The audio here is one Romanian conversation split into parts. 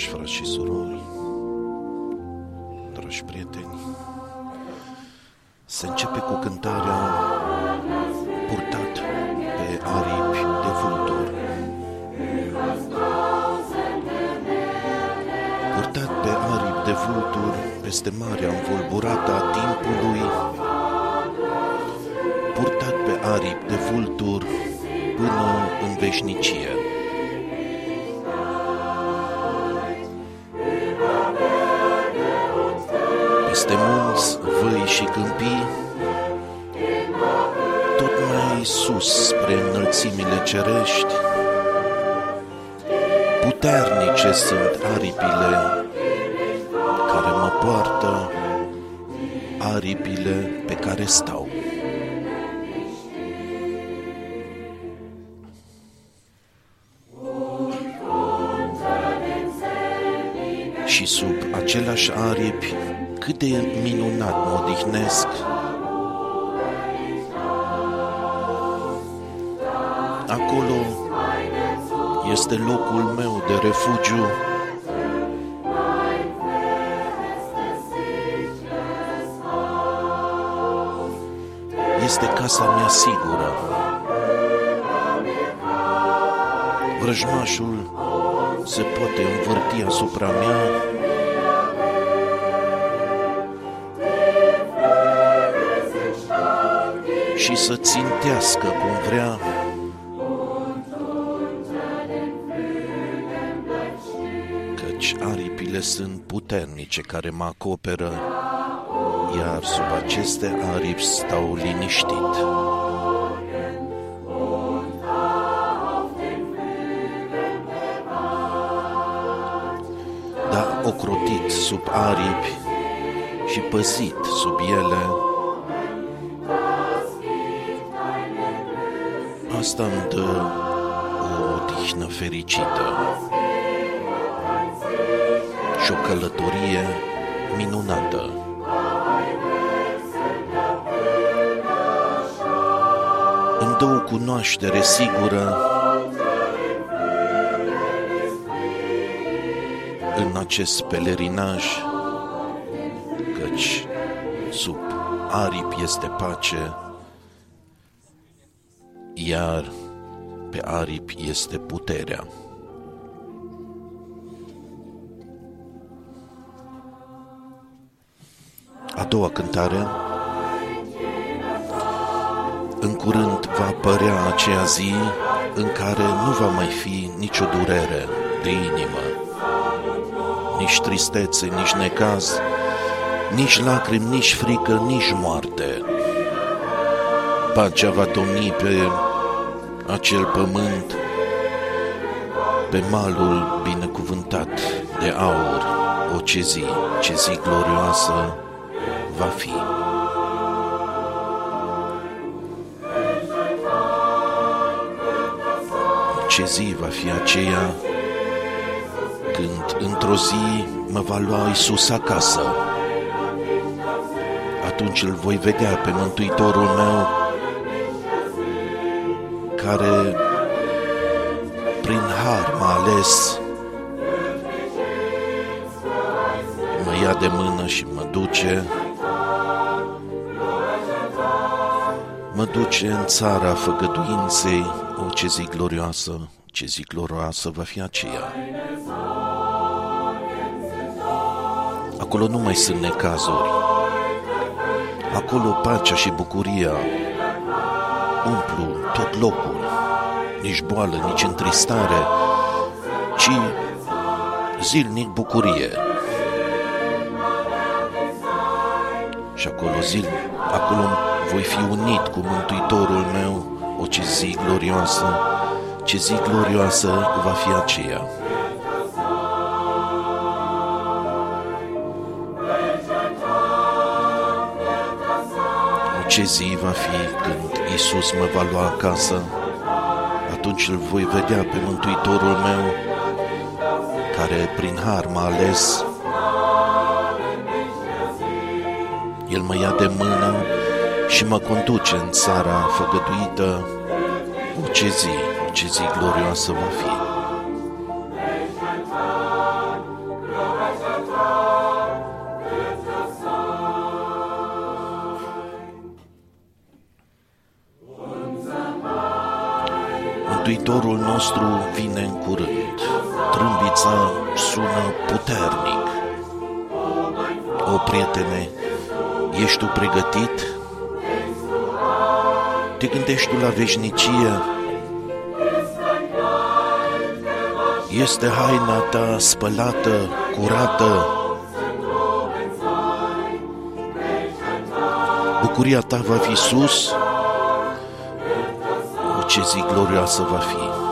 Dragi frați și surori, dragi prieteni, se începe cu cântarea Purtat pe aripi de vultur. Purtat pe aripi de vultur peste marea învolburată a timpului, purtat pe aripi de vultur până în veșnicie. Câmpii, tot mai sus spre înălțimile cerești, puternice sunt aripile care mă poartă, aripile pe care stau. Și sub aceleași aripi, cât de minunat mă odihnesc, Acolo este locul meu de refugiu. Este casa mea sigură. Vrăjmașul se poate învârti asupra mea să țintească cum vrea căci aripile sunt puternice care mă acoperă, iar sub aceste aripi stau liniștit. Da, ocrotit sub aripi și păzit sub ele, asta îmi dă o odihnă fericită și o călătorie minunată. Îmi dă o cunoaștere sigură în acest pelerinaj, căci sub aripi este pace, iar pe aripi este puterea. A doua cântare. În curând va apărea aceea zi în care nu va mai fi nicio durere de inimă, nici tristețe, nici necaz, nici lacrimi, nici frică, nici moarte. Pacea va domni pe acel pământ, pe malul binecuvântat de aur, o ce zi, ce zi glorioasă va fi. Ce zi va fi aceea când într-o zi mă va lua Iisus acasă. Atunci îl voi vedea pe Mântuitorul meu ales. Mă ia de mână și mă duce. Mă duce în țara făgăduinței, o ce zi glorioasă, ce zi glorioasă va fi aceea. Acolo nu mai sunt necazuri. Acolo pacea și bucuria umplu tot locul, nici boală, nici întristare, ci zilnic bucurie. Și acolo zilnic, acolo voi fi unit cu Mântuitorul meu, o ce zi glorioasă, ce zi glorioasă va fi aceea. O ce zi va fi când Isus mă va lua acasă, atunci îl voi vedea pe Mântuitorul meu, care prin har m-a ales. El mă ia de mână și mă conduce în țara făgăduită. O ce zi, o ce zi glorioasă va fi! Mântuitorul nostru vine în curând. Trâmbița sună puternic. O, prietene, ești tu pregătit? Te gândești tu la veșnicie? Este haina ta spălată, curată? Bucuria ta va fi sus? O, ce zi glorioasă va fi!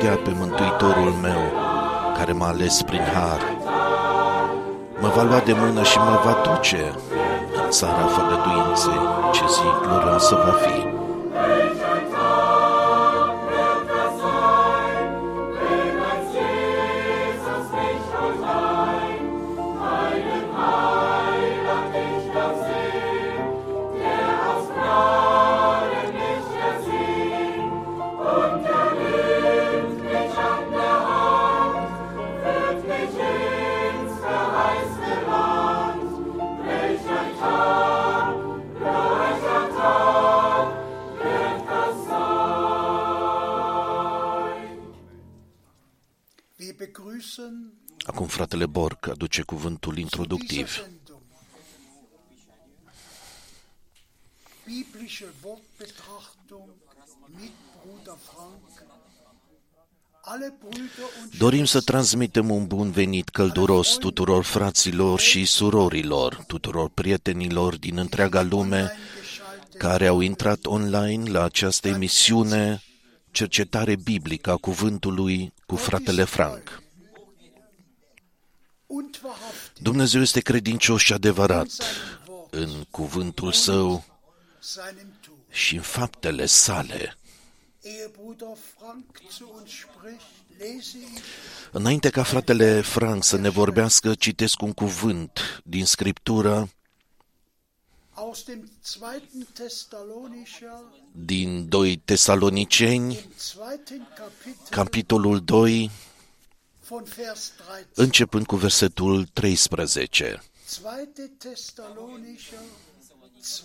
Vedea pe Mântuitorul meu, care m-a ales prin har. Mă va lua de mână și mă va duce în țara făgăduinței. Ce zi glorioasă va fi! Acum fratele Borg aduce cuvântul zu dieser introductiv. Sendung biblische Wortbetrachtung mit Bruder Frank. Alle Brüder und Dorim să transmitem un bun venit călduros tuturor fraților și surorilor, tuturor prietenilor din întreaga lume eingeschaltet care au intrat online la această emisiune Cercetare biblică a cuvântului cu fratele Frank. Und wahrhaftig Dumnezeu este credincios și adevărat în cuvântul său seinem Tun. și în faptele sale. Ehe Bruder Frank zu uns spricht, lese ich Înainte ca fratele Frank să ne vorbească, citesc un cuvânt din Scriptură, aus dem zweiten Thessalonicher, din 2 Tesaloniceni, im zweiten Kapitel capitolul 2, von Vers 13. Începând cu versetul 13. Zweite Thessalonicher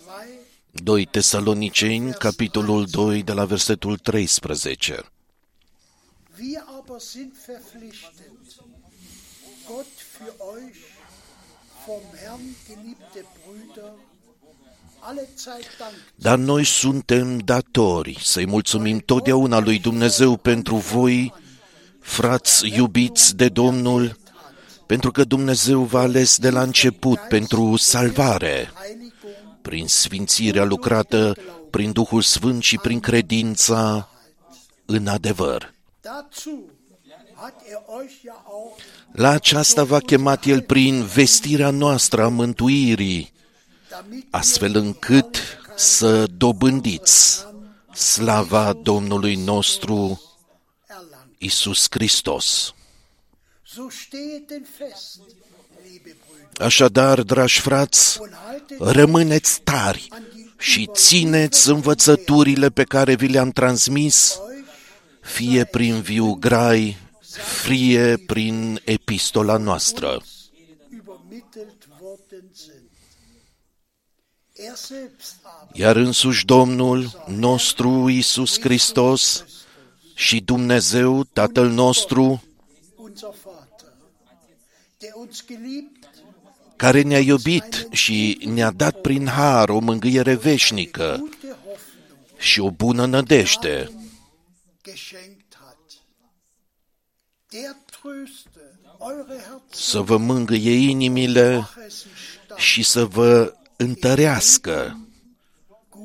2, 2 Tesaloniceni, capitolul 2, de la versetul 13. Wir aber sind verpflichtet, Gott für euch, vom Herrn geliebte Brüder, alle Zeit Dank Dar noi suntem datori să-i mulțumim totdeauna lui Dumnezeu pentru voi, frați iubiți de Domnul, pentru că Dumnezeu v-a ales de la început pentru salvare, Heiligung prin sfințirea lucrată prin Duhul Sfânt și prin credința în adevăr. Dazu hat er euch ja auch La aceasta v-a chemat El prin vestirea noastră a mântuirii, damit astfel încât să dobândiți slava Domnului nostru erlangt. Isus Hristos. So stehet denn fest, liebe Brüder, Așadar, dragi frați, und haltet rămâneți tari an die și țineți învățăturile pe care vi le-am transmis, euch fie prin viu grai, fie prin epistola noastră. übermittelt worden sind. Er selbst aber, Iar însuși Domnul nostru Isus Hristos și Dumnezeu Tatăl nostru, unser Vater, der uns geliebt care ne-a iubit și ne-a dat prin har o mângâiere veșnică gute Hoffnung și o bună nădejde, geschenkt hat. Der tröste eure Herzen, să vă mângâie inimile mache sie stark, și să vă întărească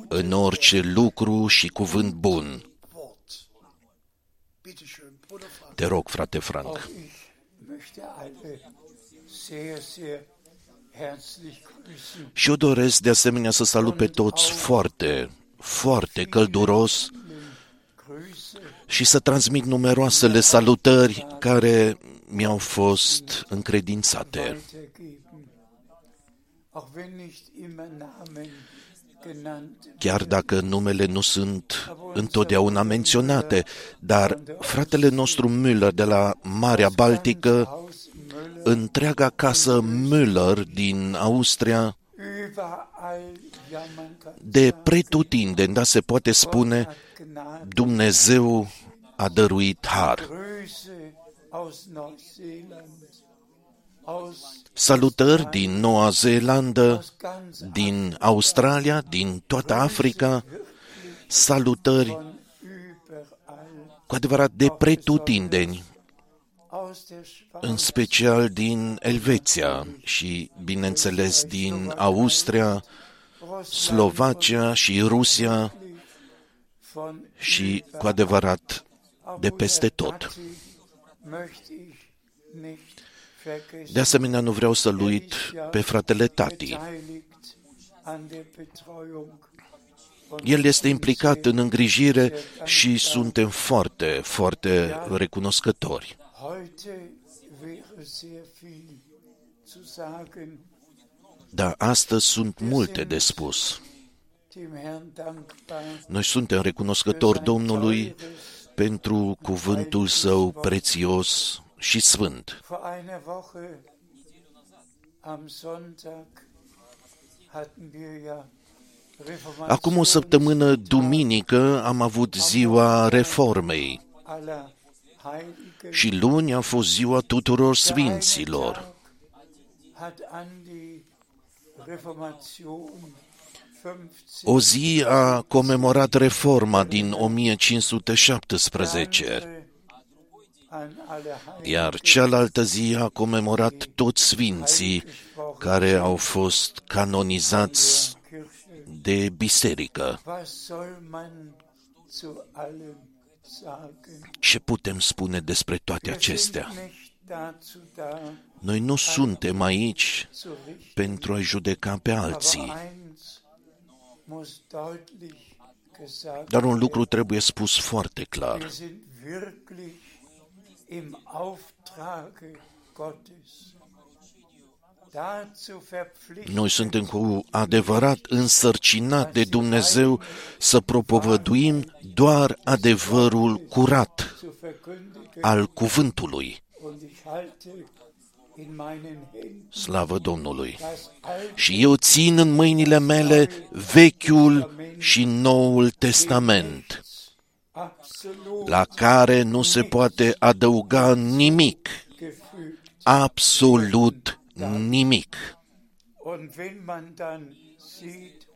în orice lucru și cuvânt bun. Wort. Bitte schön, Bruder Frank. Te rog, frate Frank. Auch ich möchte alle sehr, sehr herzlich grüßen. Și eu doresc de asemenea să salut pe toți foarte, foarte călduros Grüße și să transmit numeroasele salutări care mi-au fost încredințate. Chiar dacă numele nu sunt întotdeauna menționate, dar fratele nostru Müller de la Marea Baltică, Haus Müller întreaga casă Müller din Austria, überall jammern kann. de pretutindeni, da se poate spune, Hat Gnade, Dumnezeu a dăruit har. Grüße aus Neuseeland, aus, Salutări din Noua Zeelandă, aus ganz din Australia, din toată Africa, salutări von überall, cu adevărat de pretutindeni, aus der Schweiz, în special din Elveția și, bineînțeles, din Austria, Slovacia și Rusia von și, cu adevărat, de peste tot. Tati möchte ich nicht vergessen. De asemenea, nu vreau să-l uit pe fratele Tati. beteiligt an der Betreuung und El este implicat în îngrijire și suntem foarte, foarte recunoscători. heute wäre sehr viel zu sagen, Dar astăzi sunt multe de spus. dem Herrn dankbar Noi suntem recunoscători Domnului pentru cuvântul său prețios și sfânt. Vor einer Woche am Sonntag hatten wir ja Acum o săptămână, duminică, am avut ziua reformei aller Heiligen. și luni a fost ziua tuturor sfinților. Tag Hat an die Reformation 15 O zi a comemorat reforma din 1517, iar cealaltă zi a comemorat toți sfinții care au fost canonizați Kirche. de biserică. Was soll man zu allem sagen? Ce putem spune despre toate Wir sind acestea? nicht dazu da, Noi nu suntem aici zu richten, pentru a judeca pe aber alții, eins muss deutlich gesagt dar un lucru trebuie spus foarte clar. Wir sind wirklich im Auftrage Gottes. Dazu verpflichtet, Noi suntem cu adevărat însărcinat de Dumnezeu să propovăduim doar adevărul curat zu verkündigen. al cuvântului. Und ich halte in meinen Händen Slavă Domnului! das Alte Și eu țin în mâinile mele Vechiul și Noul Testament, absolut la care nu se poate adăuga nimic, gefügt. absolut nimic. Und wenn man dann sieht,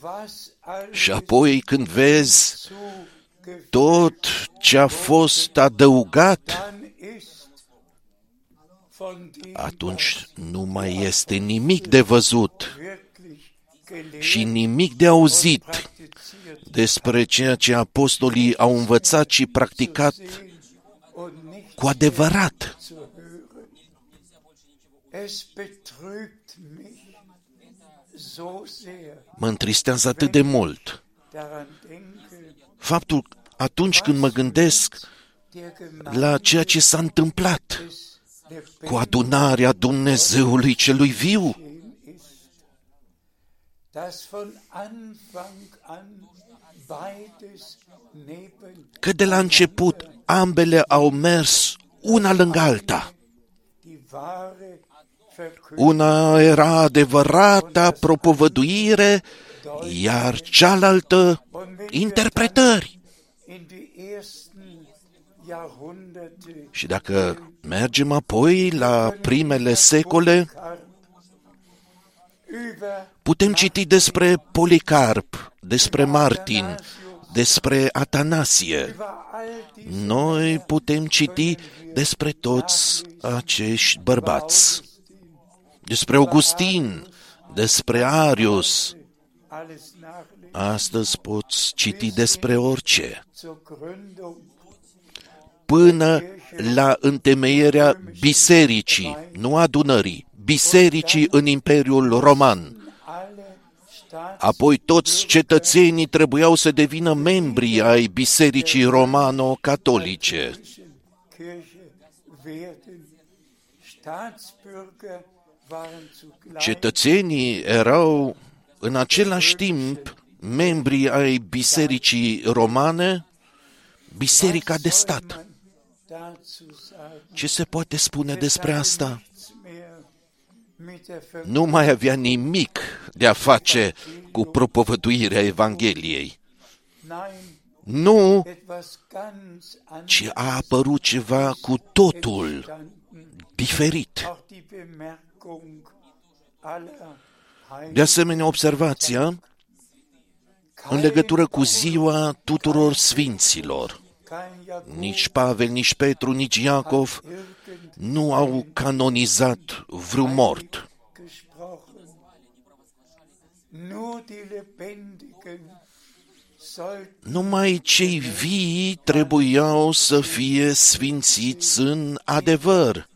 was alles Și apoi când vezi zugefügt, tot ce a fost adăugat, dann ist von dem atunci nu mai este nimic de văzut wirklich gelehrt și nimic de auzit praktiziert despre ceea ce apostolii au învățat și practicat und nicht cu adevărat. zu hören. Es betrübt mich so sehr, Mă întristează atât de mult daran denke, faptul atunci când mă gândesc der Gemeinde la ceea ce s-a întâmplat des cu adunarea Dumnezeului celui viu, că de la început ambele au mers una lângă alta. die wahre Verkündigung Una era adevărata propovăduire, iar cealaltă und wenn wir interpretări. in die ersten Jahrhunderte Și dacă mergem apoi la primele secole, über putem citi despre Policarp, despre Martin, despre Atanasie. über all diese Noi putem citi despre toți acești bărbați, despre Augustin, despre Arius. alles nachlesen Astăzi poți citi despre orice, zur Gründung până la întemeierea bisericii, nu adunării, bisericii în Imperiul Roman. Alle Staats Apoi toți cetățenii trebuiau să devină membri ai bisericii romano-catolice. Kirche werden Staatsbürger waren zugleich Cetățenii erau în același timp membri ai bisericii romane, biserica de soll stat. man dazu sagen? Ce se poate spune despre asta? Nu mai avea nimic de a face cu propovăduirea Evangheliei. Nein, Nu, etwas ganz ci anderes a apărut ceva cu totul entstanden. diferit. Auch die Bemerkung aller De Heiligen asemenea, observația în legătură cu ziua tuturor sfinților. Kein Jakob Nici Pavel, nici Petru, nici Iacov irgend nu au canonizat vreun mort. gesprochen. Nur die Lebendigen sollten Numai cei vii trebuiau să fie sfințiți în adevăr.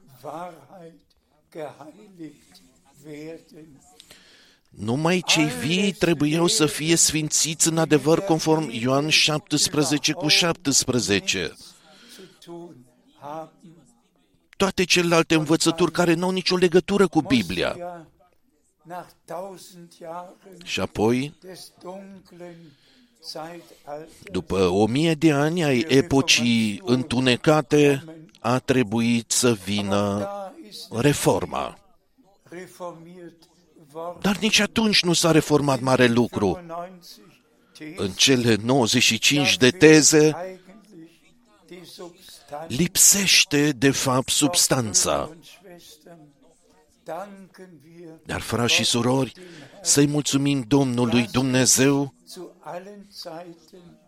Wahrheit geheiligt werden. Numai cei vii trebuiau să fie sfințiți în adevăr conform Ioan 17 cu 17. zu tun haben. Toate celelalte învățături care nu au nicio legătură cu Biblia. Ja, nach tausend Jahren Și apoi, des dunklen Zeitalters după o mie de ani ai epocii întunecate, a trebuit să vină da ist reforma. Reformiert worden. Dar nici atunci nu s-a reformat mare lucru. 95 În cele 95 de teze eigentlich die Substanz lipsește, de fapt, substanța. und Schwestern, danken wir Dar, frați și surori, să-i mulțumim Domnului Dumnezeu zu allen Zeiten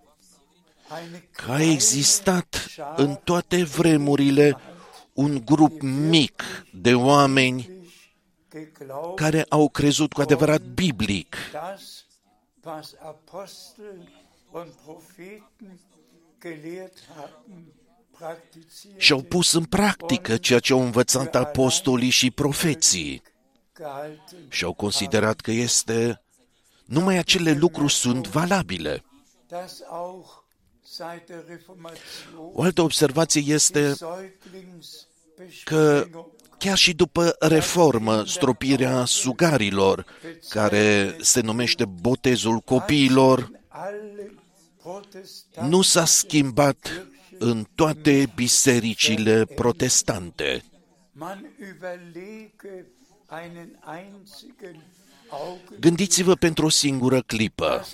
eine că a existat în toate vremurile un grup mic de oameni geglaubt, care au crezut cu adevărat biblic das, was Apostel und Propheten gelehrt haben, praktiziert, și au pus în practică ceea ce au învățat apostolii și profeții gehalten. și au considerat că este numai acele lucruri sunt valabile. Das auch seit der Reformation O altă observație este că Säuglingsbesprengung chiar și după reformă, stropirea sugarilor, care se numește botezul copiilor, alle Protestanten nu s-a schimbat în toate bisericile protestante. Man überlege einen einzigen Augenblick, Gândiți-vă pentru o singură clipă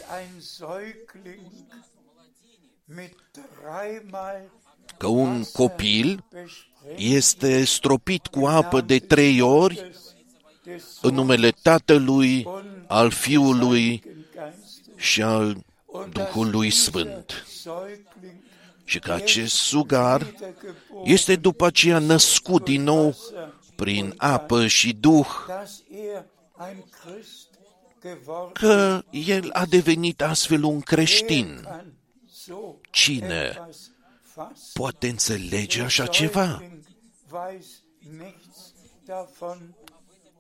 dass ein Säugling mit dreimal că un copil Besprechung este stropit cu apă de trei ori des, des în numele Tatălui, al Fiului Geistes și al und Duhului dass Sfânt. dieser Säugling Și că acest sugar wiedergeboren este după aceea născut din nou prin apă și Duh, dass er ein Christ geworden că el a devenit astfel un creștin. kann. So Cine etwas fassen. Poate înțelege așa ceva? Säugling weiß nichts davon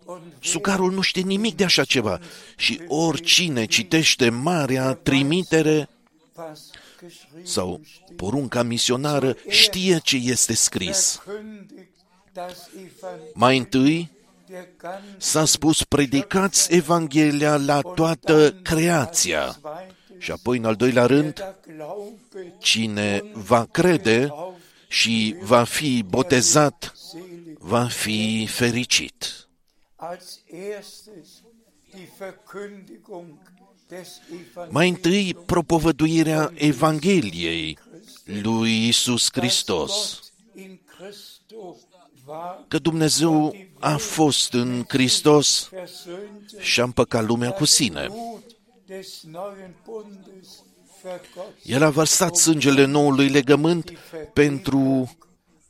und wer Sugarul nu știe nimic de așa ceva și oricine citește marea trimitere was geschrieben sau steht, porunca misionară știe ce este scris. verkündigt das Evangelium Mai întâi der ganzen s-a spus predicați Evanghelia la toată creația zweite și apoi în al doilea rând der Glaube cine va crede și va fi botezat selig. va fi fericit. Als erstes die Verkündigung des Evangeliums. Mai întâi propovăduirea Evangheliei lui Isus Hristos, Gott in Christo war că Dumnezeu a fost în Hristos versöhnte și a împăcat lumea cu sine. Blut des neuen Bundes vergoss El a vărsat sângele noului legământ pentru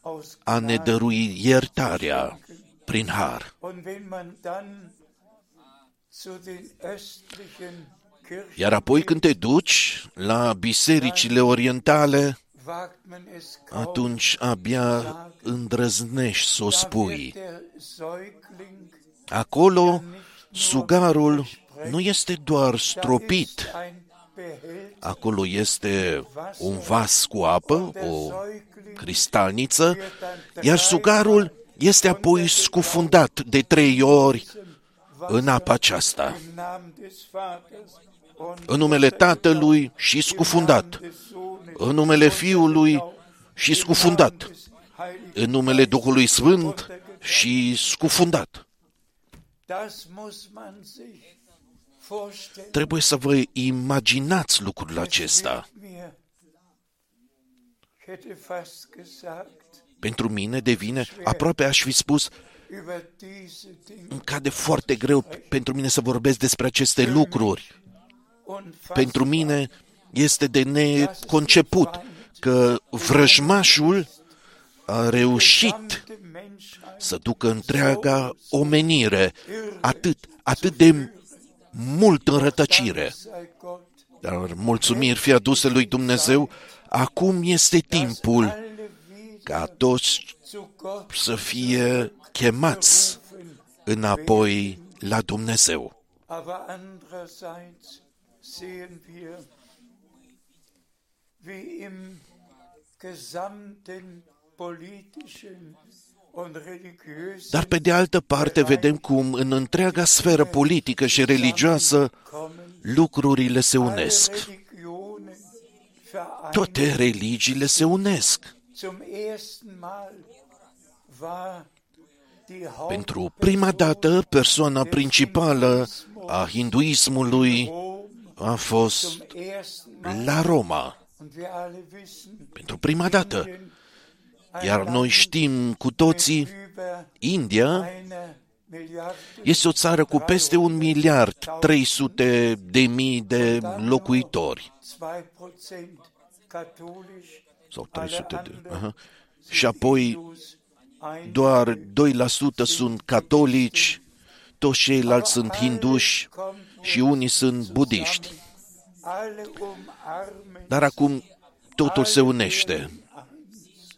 aus a ne dărui iertarea prin har. Und wenn man dann zu den östlichen Kirchen Iar apoi când te duci la bisericile orientale, wagt man es kaum, atunci abia îndrăznești să o da spui. wird der Säugling Acolo, sugarul nu este doar stropit, ist ein Behälter, acolo este un vas cu apă, o cristalniță, iar sugarul este apoi scufundat de trei ori în apa aceasta, im Namen des Vaters und în numele Tatălui și scufundat, des Sohnes în numele Fiului și scufundat, des Heiligen. în numele Duhului Sfânt și scufundat. Trebuie să vă imaginați lucrul acesta. Es wird mir, ich hätte fast gesagt, Pentru mine devine, aproape aș fi spus, über diese Dinge îmi cade foarte greu pentru mine să vorbesc despre aceste lucruri. unfassbar. Pentru mine este de neconceput că vrăjmașul a reușit gesamte Menschheit să ducă întreaga omenire. atât, atât de mult în rătăcire. sei Gott, Dar mulțumiri fie aduse lui Dumnezeu, acum este timpul alle wieder ca toți zu Gott să fie chemați înapoi la Dumnezeu. Aber andererseits sehen wir, wie im gesamten politischen und religiösen Dar pe de altă parte vedem cum în întreaga sferă politică și religioasă kommen lucrurile se alle unesc. Religionen vereinen. Toate religiile se unesc. Zum ersten Mal war die Pentru prima dată, persoana principală a hinduismului Rom a fost zum ersten Mal la Roma. und wir alle wissen, Pentru prima dată. Indien, Iar noi știm cu toții, über India eine Milliarde este o țară cu peste un miliard 300 de mii de locuitori. 2% katholisch, Sau alle 300 de... anderen Aha. Și apoi Hindus, ein- doar 2% sunt catolici, toți ceilalți sunt hinduși și unii sunt budiști. alle umarmen Dar acum totul se unește.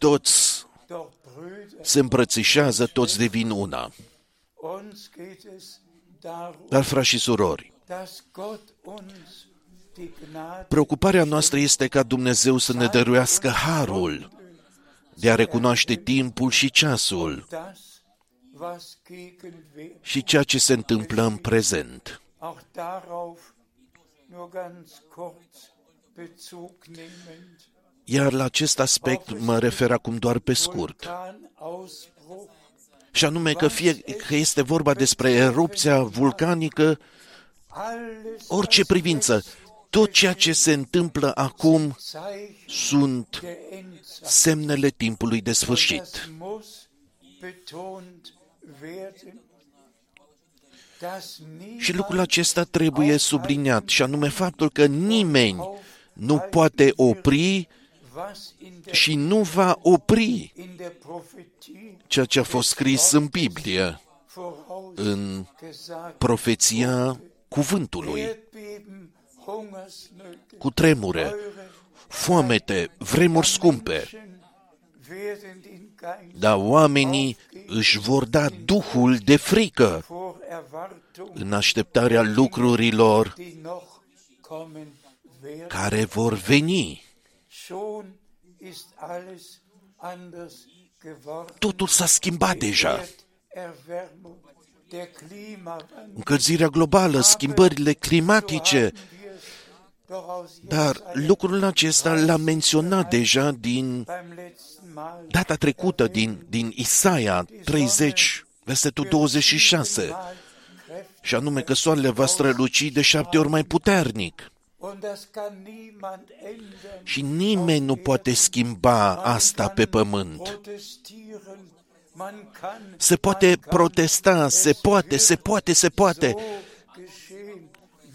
Toți doch Brüder. se îmbrățișează, toți devin una. Uns geht es darum, Dar, frați și surori, dass Gott uns die Gnade preocuparea noastră este ca Dumnezeu să ne dăruiască harul de a recunoaște timpul și ceasul das, was gegenwärtig, și ceea ce se întâmplă în prezent. Auch darauf nur ganz kurz Bezug nehmend. Iar la acest aspect mă refer acum doar pe scurt. Vulkanausbruch, Și anume că fie că este vorba despre erupția vulcanică, alles orice privință, tot ceea ce se întâmplă acum Zeichen sunt der Endzeit. semnele timpului de Das sfârșit. muss betont werden, dass Și lucrul niemand acesta trebuie subliniat, și anume faptul că nimeni nu poate opri was in der, și nu va opri in der Prophetie ceea ce a fost scris în Biblie, în vorausgesagt profeția cuvântului, Erdbeben, Hungersnöte, cu tremure, eure foamete, vremuri scumpe, Menschen werden in Geist dar oamenii își vor da duhul de frică vor Erwartung, în așteptarea lucrurilor die noch kommen werden. care vor veni. Totul s-a schimbat deja. Erwärmung, der Klimawandel. Încălzirea globală, schimbările climatice, Doch aus dar lucrul acesta l-am menționat deja din beim letzten Mal data trecută, din, din Isaia 30, versetul 26, Mal Kräfte și anume că soarele va străluci de șapte ori mai puternic. Und das kann niemand ändern. Și nimeni nu poate schimba asta pe pământ. Protestieren, man kann, Se poate protesta, se poate, se poate, se poate. so geschehen,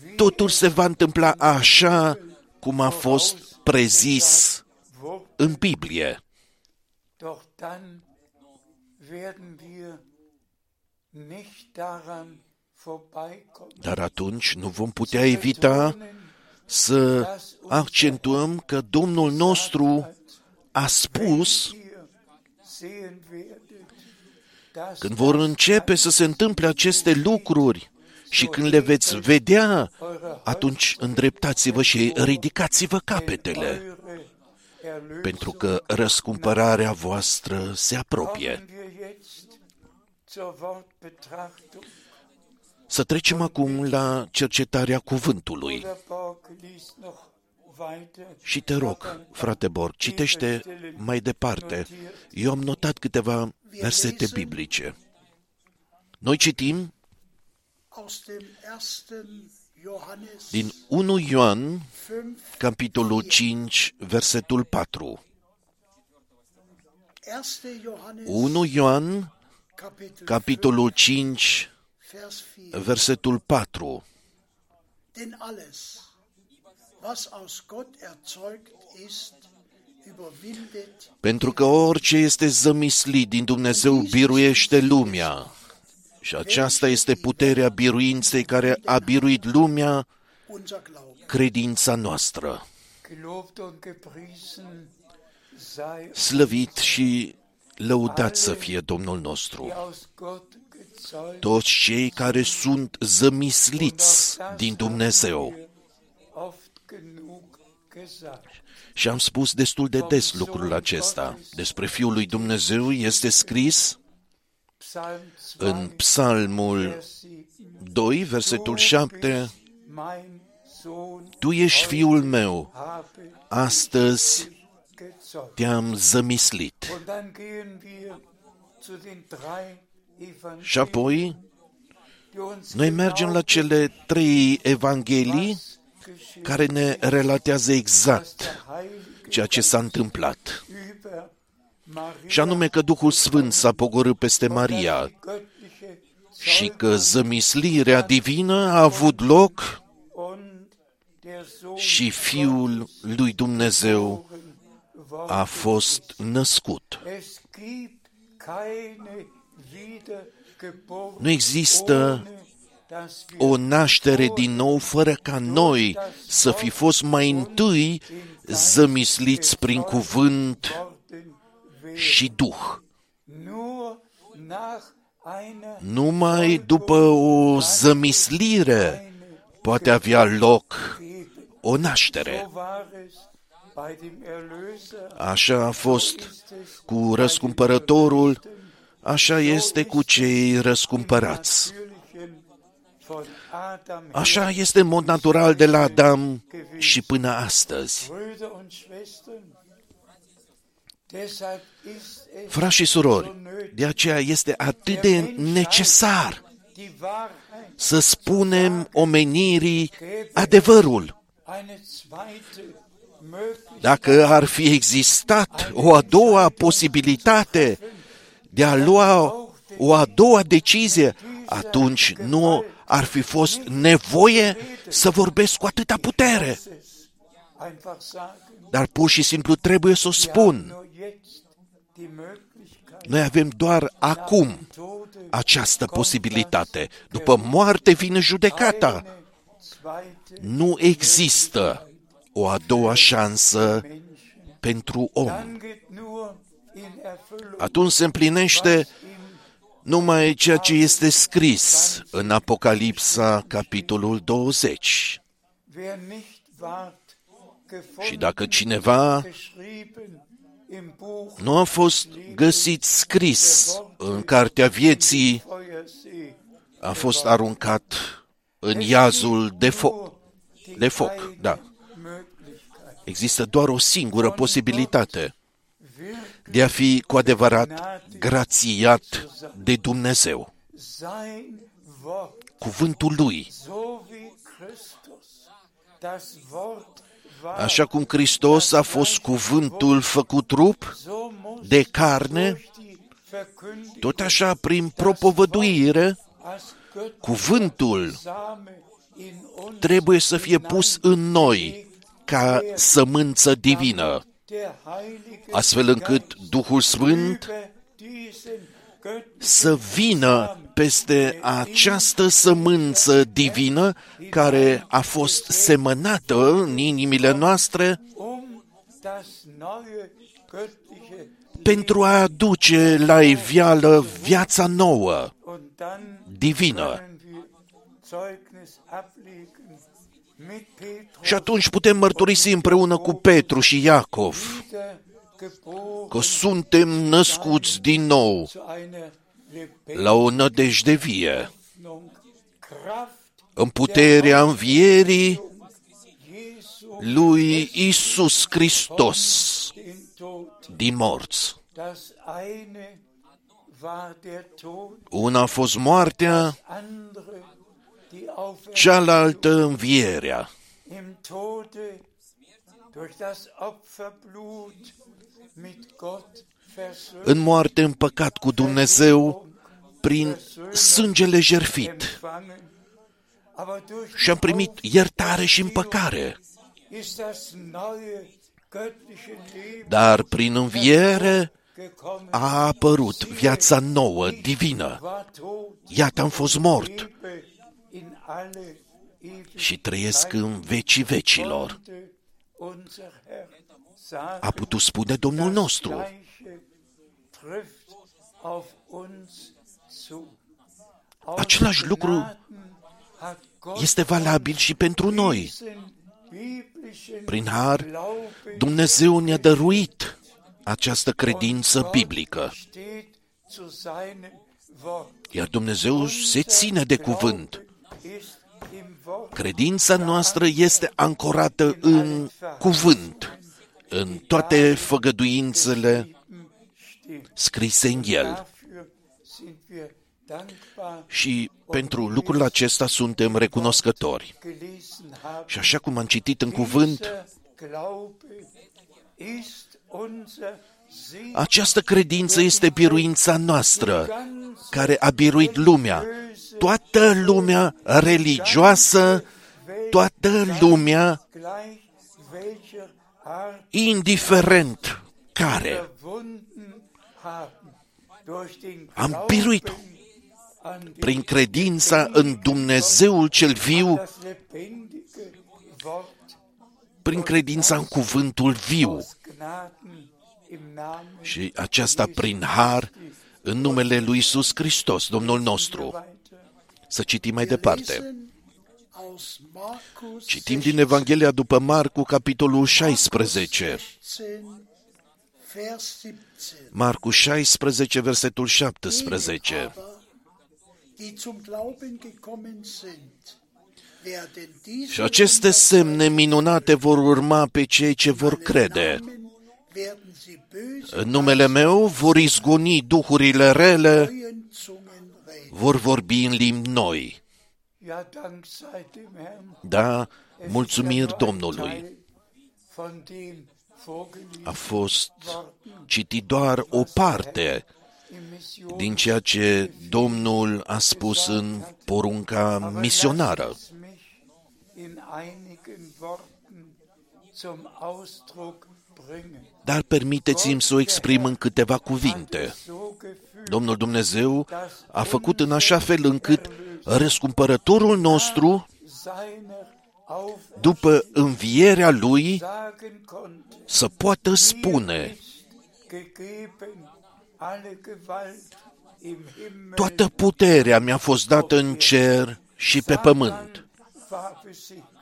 wie Totul se va întâmpla așa cum a fost prezis wo, în Biblie. doch dann werden wir nicht daran vorbeikommen. Dar atunci nu vom putea evita să accentuăm că Domnul nostru a spus Ihr sehen werdet, dass când vor începe să se întâmple aceste lucruri și când le veți vedea, atunci îndreptați-vă și ridicați-vă capetele, eure Erlösung pentru că răscumpărarea voastră se apropie. Să trecem acum la cercetarea cuvântului. Der Borg liest noch weiter. Și te rog, frate Bor, citește mai departe. Eu am notat câteva versete biblice. Noi citim aus dem 1. Johannes din 1 Ioan, 5, capitolul 5, versetul 4. 1. Johannes 1 Ioan, Kapitel capitolul 5, 5, Vers 4. Versetul 4. Denn alles, was aus Gott erzeugt ist, überwindet Pentru că orice este zămislit din Dumnezeu biruiește lumea. Și aceasta este puterea biruinței care a biruit lumea, unser Glaube. credința noastră. Gelobt und gepriesen sei, Slăvit și lăudat să fie Domnul nostru. Die aus Gott gezeugt Toți cei care sunt zămisliți din Dumnezeu. oft genug gesagt. Și am spus destul de des lucrul acesta. Despre Fiul lui Dumnezeu este scris Psalm 2, în Psalmul Vers 7. 2, versetul 7, Mein Sohn Tu ești Fiul meu, habe astăzi gezeugt. te-am zămislit. Und dann gehen wir zu den drei Și Evangelien, apoi die uns noi mergem genau la cele trei evanghelii was geschehen care ne relatează was exact der Heilige ceea ce s-a întâmplat. über Maria Și anume că Duhul Sfânt s-a pogorât peste Maria die göttliche și că zămislirea divină a avut loc und der Sohn și Fiul lui Dumnezeu worden. a fost născut. Es gibt keine Wiedergeburt Nu există ohne dass wir o naștere din nou fără ca noi să fi fost mai întâi zămisliți prin cuvânt worden werden. și Duh. Nur nach einer Numai după o zămislire poate avea loc o naștere. So war es bei dem Erlöser, Așa a fost ist es cu răscumpărătorul, așa este cu cei răscumpărați. natürlichen von Adam her. Așa este în mod natural de la Adam și până astăzi. Brüder und Schwestern, deshalb ist es Frați și surori, de aceea este atât de necesar die Wahrheit, să spunem omenirii adevărul. eine zweite Möglichkeit, Dacă ar fi existat o a doua posibilitate de a lua o a doua decizie, atunci nu ar fi fost nevoie să vorbesc cu atâta putere. es einfach sagen, Dar pur și simplu trebuie să o spun. nur jetzt die Möglichkeit, Noi avem doar acum Tode această posibilitate. După moarte vine judecata. eine zweite Nu există o a doua șansă pentru om. Dann geht nur in Erfüllung, Atunci se împlinește in numai ceea ce este scris în Apocalipsa, capitolul 20. wer nicht ward gefunden, Și dacă cineva geschrieben im Buch nu a fost găsit scris în cartea vieții, Feuersee, a fost aruncat în iazul de foc. De foc, da. Möglichkeit, Există doar o singură posibilitate de a fi cu adevărat grațiat de Dumnezeu. sein Wort, Cuvântul lui. so wie Christus das Wort war, Așa cum Hristos a fost cuvântul făcut trup so muss de carne, durch die Verkündigung tot așa prin propovăduire, als Gott cuvântul Same in uns trebuie să fie pus în noi ca sămânță divină, der Heilige astfel încât Duhul Sfânt über diesen göttlichen să vină peste această sămânță divină care a fost semănată în inimile noastre um das neue göttliche pentru a aduce la iveală viața nouă, und dann divină. Și atunci putem mărturisi împreună cu Petru și Iacov wieder geboren că suntem născuți din nou zu einer la o nădejde vie, Hoffnung, Kraft în puterea învierii Jesu lui Isus Hristos den Tod. din morți. Das eine war der Tod, Una a fost moartea, andere die Auferstehung. Cealaltă învierea. Im Tode durch das Opferblut mit Gott versöhnt. În moarte în păcat cu Dumnezeu, prin sângele jertfit. empfangen. Aber durch Și am primit iertare și împăcare. ist das neue göttliche Leben Dar prin înviere gekommen. a apărut viața nouă, divină. War tot, Iată am fost mort lebe in alle și trăiesc în vecii vecilor. Ewigkeit. Unser Herr sagt, A putut spune Domnul nostru. Gleiche trifft auf uns zu. Aus Același lucru Gnaden hat Gott Este valabil și pentru noi. diesen biblischen Prin har, Glaube Dumnezeu ne-a dăruit această credință biblică, steht zu seinem Wort. iar Dumnezeu se ține de cuvânt. Ist im Wort Credința noastră este ancorată în cuvânt, în toate făgăduințele steht. scrise în el. Dafür sind wir dankbar Și pentru lucrul acesta suntem recunoscători. gelesen haben. Și așa cum am citit în cuvânt, Dieser Glaube ist unser Sieg această credință este biruința noastră, care a biruit lumea, toată lumea religioasă, toată lumea, gleich welcher Art indiferent care. verwunden haben. Durch den Am biruit-o an den prin credința în Dumnezeul cel viu, das lebendige Wort prin credința în cuvântul viu aus Gnaden im Namen și aceasta prin har în numele lui Isus Hristos, Domnul nostru. Weiter. Să citim mai departe. Lesen aus Markus Citim din Evanghelia după Marcu, capitolul 16. 16, Vers 17. Marcu 16, versetul Jene 17. aber, die zum Glauben gekommen sind, werden diese Și aceste semne minunate vor urma pe cei ce vor crede. Namen werden sie böse În numele meu vor izgoni duhurile rele, neuen Zungen reden. Vor vorbi în limbi noi. Ja, Dank sei dem Herrn. Da, Es ist mulțumiri ja nur ein Domnului. Teil Von dem vorgelesen A fost worden citit doar o parte im Mission. din ceea ce Domnul a spus în porunca Aber misionară. lasst es mich in einigen Worten zum Ausdruck bringen. Dar permiteți-mi să o exprim în câteva cuvinte. So gefühlt, Domnul Dumnezeu a făcut în așa fel încât răscumpărătorul nostru, seiner auf după învierea lui, sagen konnte, să poată spune, ist gegeben alle Gewalt im Himmel toată puterea mi-a fost dată în cer și pe pământ. war besiegt.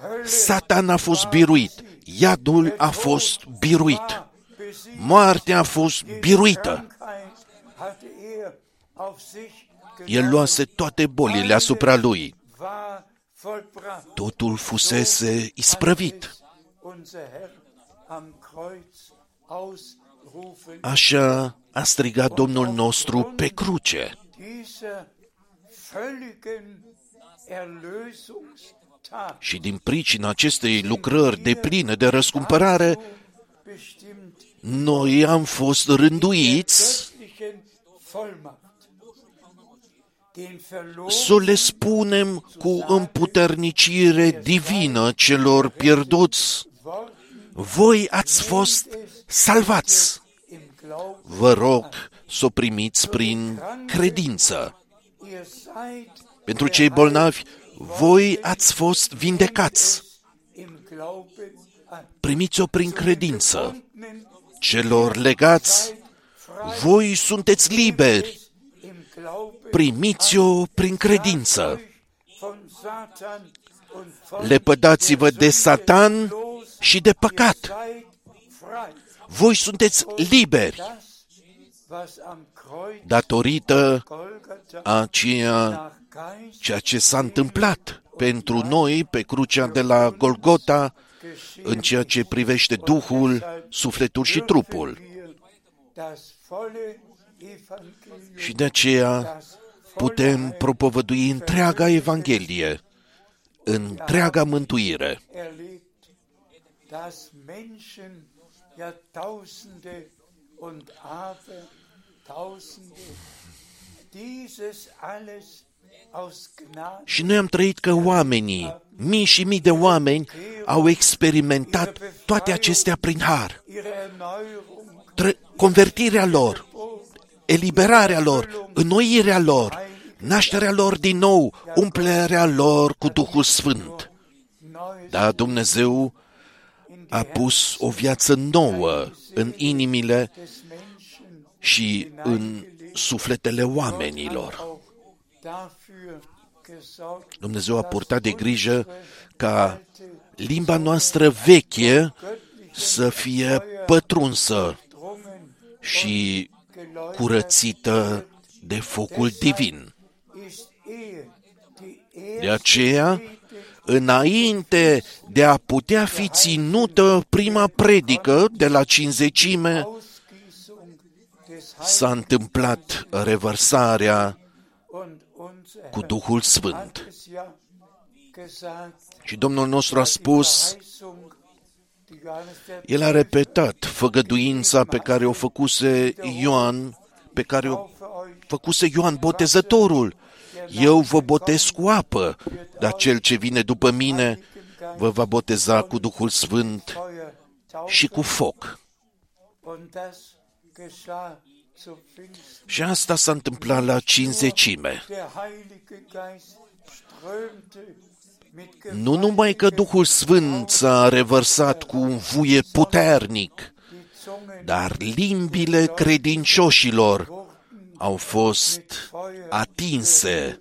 Hölle Satan a fost biruit, iadul a fost biruit, war besiegt. moartea a fost biruită. Krankheit hatte er auf sich El luase toate bolile asupra lui. war vollbracht. Totul fusese isprăvit. Unser Herr am Kreuz ausrufen. Așa a strigat Domnul nostru pe cruce. Dieser völligen Erlösungstag Și din pricina acestei lucrări de pline de răscumpărare, bestimmt noi am fost rânduiți göttlichen Vollmacht. Den să le spunem cu împuternicire divină celor pierduți. Worten Voi ați fost salvați. im Glauben, Vă rog să o primiți prin credință. ihr seid Pentru cei bolnavi, voi ați fost vindecați. im Glauben an. Primiți-o prin credință. Gebundenen Celor legați, voi sunteți liberi. im Glauben Primiți-o prin credință. von Satan und von Lepădați-vă de Satan los, și de păcat. seid frei. Voi sunteți liberi. Das was am Kreuz datorită Golgatha a ceea, nach Geist ceea ce s-a întâmplat pentru noi pe crucea de la Golgota în ceea ce privește Duhul, sufletul și trupul. wir das volle Evangelium, Și de aceea das putem propovădui întreaga Evanghelie, întreaga mântuire. erlebt, dass Menschen Jahrtausende und Abertausende dieses alles aus Gnade Și noi am trăit că oamenii, mii și mii de oameni, au experimentat toate acestea prin har. ihre Erneuerung Tră- convertirea lor, eliberarea lor, înnoirea lor, nașterea lor din nou, umplerea lor cu Duhul Sfânt. Neues Da, Dumnezeu a pus o viață nouă în inimile des Menschen și în sufletele oamenilor. Auch dafür gesorgt, Dumnezeu a purtat de grijă ca limba noastră veche să fie pătrunsă drungen, și geläutert curățită de focul divin. ist ehe die De erste aceea, înainte de a putea fi ținută prima predică de la cinzecime, Ausgießung des s-a întâmplat revărsarea und unser cu Herr Duhul hat Sfânt. es ja gesagt, Și Domnul nostru a spus, Verheißung, die Johannes der el a repetat făgăduința pe care o făcuse Ioan, pe care o Taufe euch făcuse Ioan Botezătorul. Eu vă botez cu apă, dar cel ce vine după mine vă va boteza cu Duhul Sfânt Feuer taufe și cu foc. Und das geschah zu Pfingsten. Și asta s-a întâmplat la cinzecime. Der Heilige Geist strömte mit Nu numai că Duhul Sfânt s-a revărsat cu un vuie puternic, die Zungen dar limbile credincioșilor au fost atinse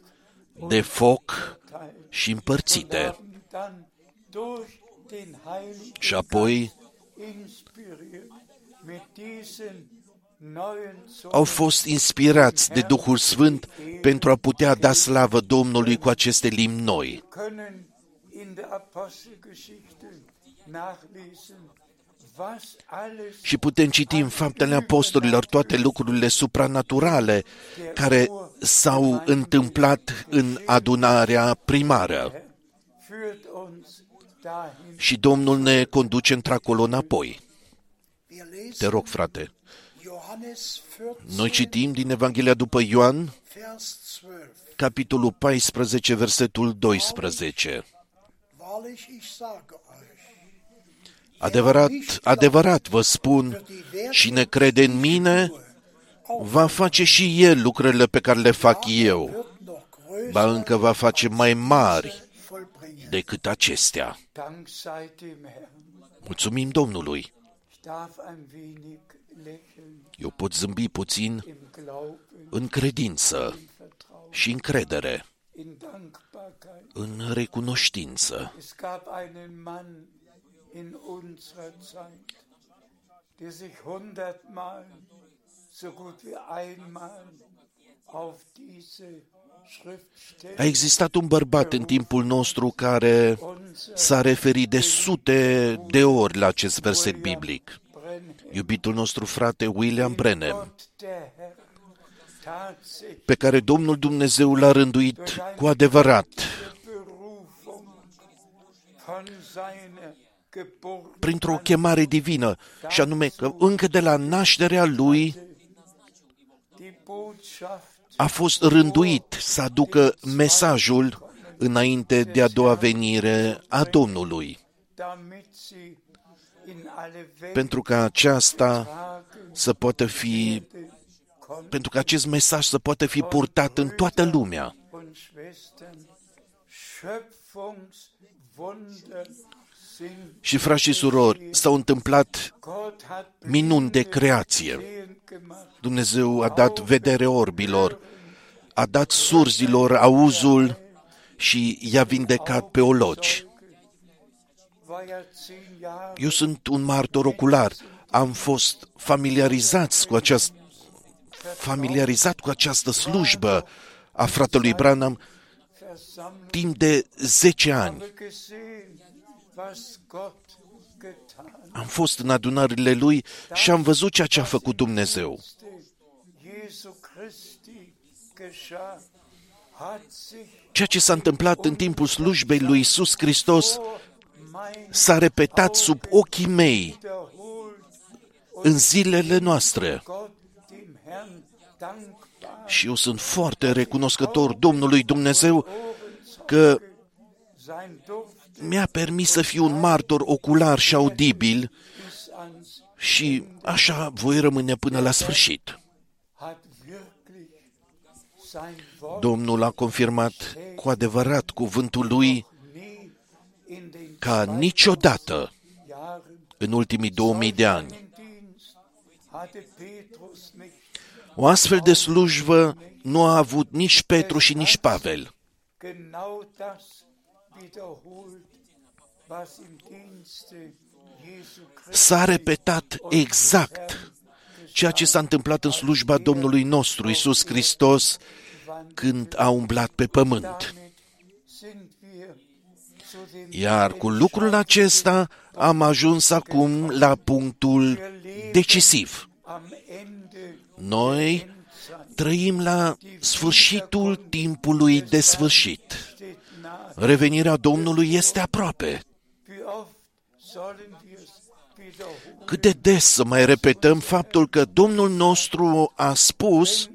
de foc și împărțite. haben dann durch den Heiligen Și apoi inspiriert mit diesen neuen Zungen au fost inspirați de Duhul Sfânt pentru a putea da slavă Domnului cu aceste limbi noi. können in der Apostelgeschichte nachlesen, was alles Și putem citi în faptele apostolilor toate lucrurile supranaturale care s-au întâmplat în adunarea primară. führt uns dahin. Și Domnul ne conduce într-acolo înapoi. Wir lesen Te rog, frate. Johannes Noi 14, citim din Evanghelia după Ioan, Vers 12. capitolul 14, versetul 12. Wahrlich, ich sage euch, Adevărat, adevărat vă spun, cine crede în mine, va face și el lucrările pe care le fac eu, wird noch größer ba încă va face mai mari vollbringen. decât acestea. Dank sei dem Herrn. Mulțumim Domnului. Ich darf ein wenig lächeln Eu pot zâmbi puțin im Glauben, în credință im Vertrauen, și încredere, in Dankbarkeit. în recunoștință. Es gab einen Mann in unserer Zeit, der sich hundertmal, so gut wie einmal, auf diese A Schriftstelle existat un bărbat în timpul nostru care unser s-a referit de sute de ori la acest verset biblic. Brenhem Iubitul nostru frate William Brenham, Gott der Herr tatsächlich pe care Domnul Dumnezeu l-a rânduit cu adevărat. Berufung von seiner Geburt printr-o chemare divină, și anume că încă de la nașterea lui die Botschaft a fost rânduit să aducă mesajul înainte de a doua venire a Domnului, pentru ca aceasta tragen să poată fi, konnten. pentru ca acest mesaj să poată fi purtat în toată lumea. und Schwestern, Schöpfungswunder sind Și frați și surori, s-au întâmplat Gott hat minuni de creație. sehend gemacht, Dumnezeu a dat vedere orbilor, a dat surzilor auzul și i-a vindecat pe ologi. War ja zehn Jahre Eu sunt un martor ocular. Am fost familiarizați cu acest, familiarizat cu această slujbă a fratelui Branham Versammlung timp de 10 ani. habe gesehen, was Gott getan Am fost în adunările lui și am văzut ceea ce a făcut Dumnezeu. Jesu Christi geschah, hat sich Ceea ce s-a întâmplat în timpul slujbei lui Isus Hristos vor mein s-a repetat sub ochii mei wiederholt în zilele noastre. Gott dem Herrn dankbar Și eu sunt foarte recunoscător Domnului Dumnezeu că sein Duft mi-a permis să fiu un martor ocular și audibil bis ans și așa voi rămâne până la sfârșit. hat wirklich sein Wort Domnul a confirmat cu adevărat cuvântul lui nie in den ca niciodată Jahren în ultimii 2000 de ani. im Dienst hatte Petrus nicht O astfel de slujbă nu a avut nici Petru și nici Pavel. genau das wiederholt, was im Dienste Jesu Christi S-a repetat exact ceea ce s-a întâmplat în slujba Domnului nostru, Isus Hristos, când a umblat pe pământ. Iar cu lucrul acesta am ajuns acum la punctul decisiv. am Ende Noi trăim la sfârșitul timpului de sfârșit. steht nahe. Revenirea Domnului este aproape. Wie oft sollen wir es wiederholen? Cât de des să mai repetăm faptul că Domnul nostru a spus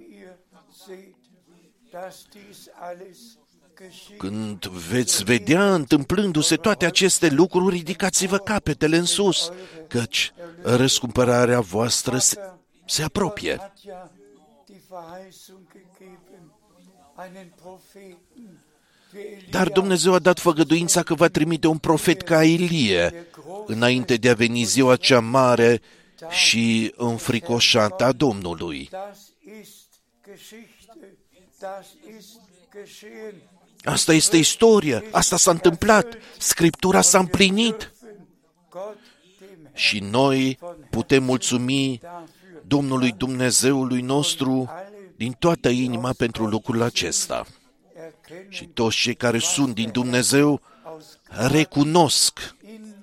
Când veți vedea întâmplându-se toate aceste lucruri, ridicați-vă capetele în sus, căci răscumpărarea voastră se, se apropie. hat ja die Verheißung gegeben, einen Propheten für Elia, Dar Dumnezeu a dat făgăduința că va trimite un profet ca Ilie, înainte de a veni ziua cea mare și înfricoșată a Domnului. Das ist Geschichte, das ist geschehen. Asta este istorie, asta s-a întâmplat, Scriptura s-a împlinit Gott dem și noi putem mulțumi dafür. Domnului Dumnezeului nostru din toată inima pentru lucrul acesta. Erkennen Și toți cei care sunt din Dumnezeu aus recunosc in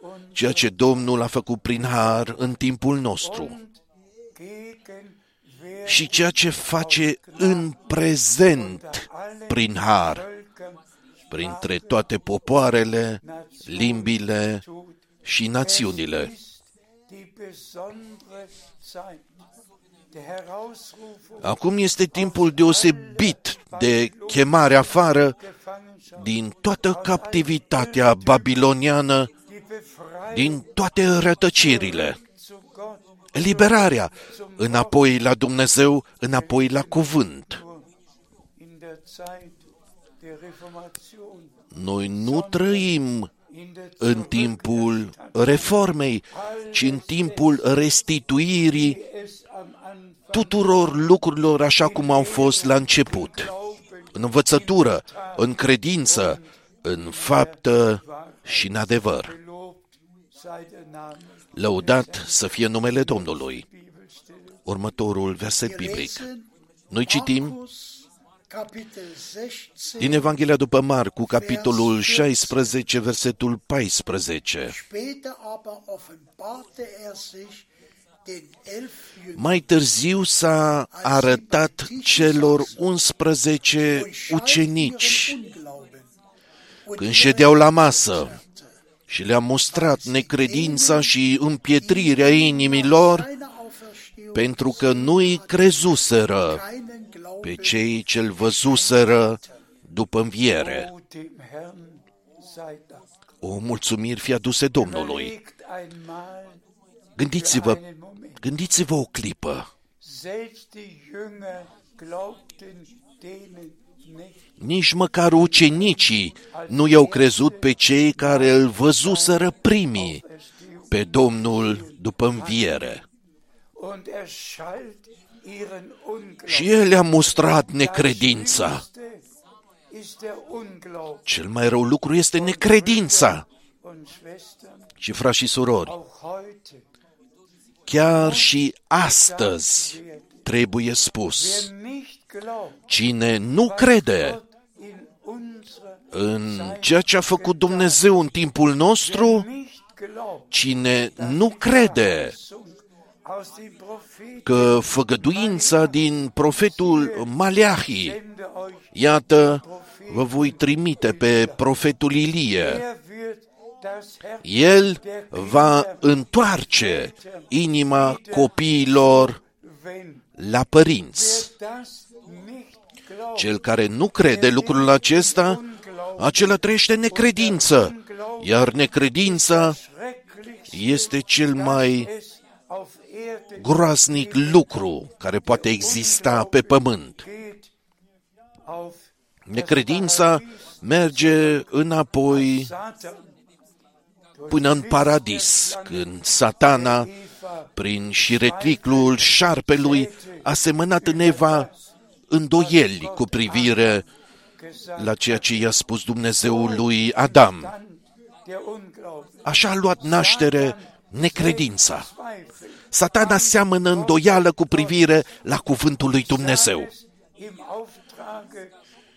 und, ceea ce Domnul a făcut prin har în timpul nostru und gegen wer și ceea ce face în prezent prin har, Völkern printre toate popoarele, limbile tut. și națiunile. ist die besondere Zeit der Herausrufung Acum este timpul deosebit de chemare afară Gefangenschaft, din toată captivitatea babiloniană, die Befreiung din toate rătăcirile. Zu Gott. eliberarea, înapoi la Dumnezeu, înapoi la cuvânt. Nur in der Zeit der Reformation, Noi nu trăim in der în timpul reformei, ci în timpul restituirii es am Anfang tuturor lucrurilor așa cum au fost la început. Glauben În învățătură, în credință, în faptă și în adevăr. Gelobt sei der Name Lăudat să fie numele Domnului. Bibelstelle. Următorul verset Wir biblic. lesen Noi citim Markus, Kapitel 16, din Evanghelia după Marcu, capitolul 16, versetul 14. Später aber offenbarte er sich den elf Jüngern Mai târziu s-a arătat celor 11 durch Schein ucenici ihren Unglauben. Und când ihre ședeau la masă Unvernunft. Și le-a mostrat necredința și împietrirea inimilor Seiner Auferstehung pentru că nu-i crezuseră keinen Glauben pe cei ce-l văzuseră după înviere. O dem Herrn sei Dank. O mulțumiri fi aduse Domnului. Überlegt einmal Gândiți-vă, einen Moment. gândiți-vă o clipă. Selbst die Jünger glaubten denen nicht. Nici măcar ucenicii nu i-au crezut pe cei care îl văzuseră primii, Auferstehung. pe Domnul după înviere. Und er schalt ihren Unglauben. Și el le-a mustrat necredința. Das Schlimmste ist der Unglaube. Cel mai rău lucru este necredința. Und Schwestern, Și frați și surori, auch heute chiar și astăzi trebuie spus. Wer nicht glaubt, Cine nu crede Gott in unserer în ceea ce a făcut Dumnezeu în timpul nostru, nicht glaubt, cine nu crede aus dem Propheten că făgăduința din profetul Maleahi, sende euch, iată, vă voi trimite pe profetul Ilie, er wird das Herz el va întoarce inima copiilor wenn la părinți. das nicht glaubt, Cel care nu crede lucrul acesta, acela trăiește în necredință, iar necredința schrecklich este cel mai es auf Erde groaznic lucru care poate exista pe pământ. geht, auf Necredința merge înapoi Satan, până în paradis, când satana, Eva, prin șiretriclul șarpelui, a semănat în Eva îndoieli cu privire gesagt, la ceea ce i-a spus Dumnezeul lui Adam. dann der Unglaube, Așa a luat naștere necredința. Zweifel, Satana seamănă îndoială cu privire la cuvântul lui Dumnezeu. es im Auftrage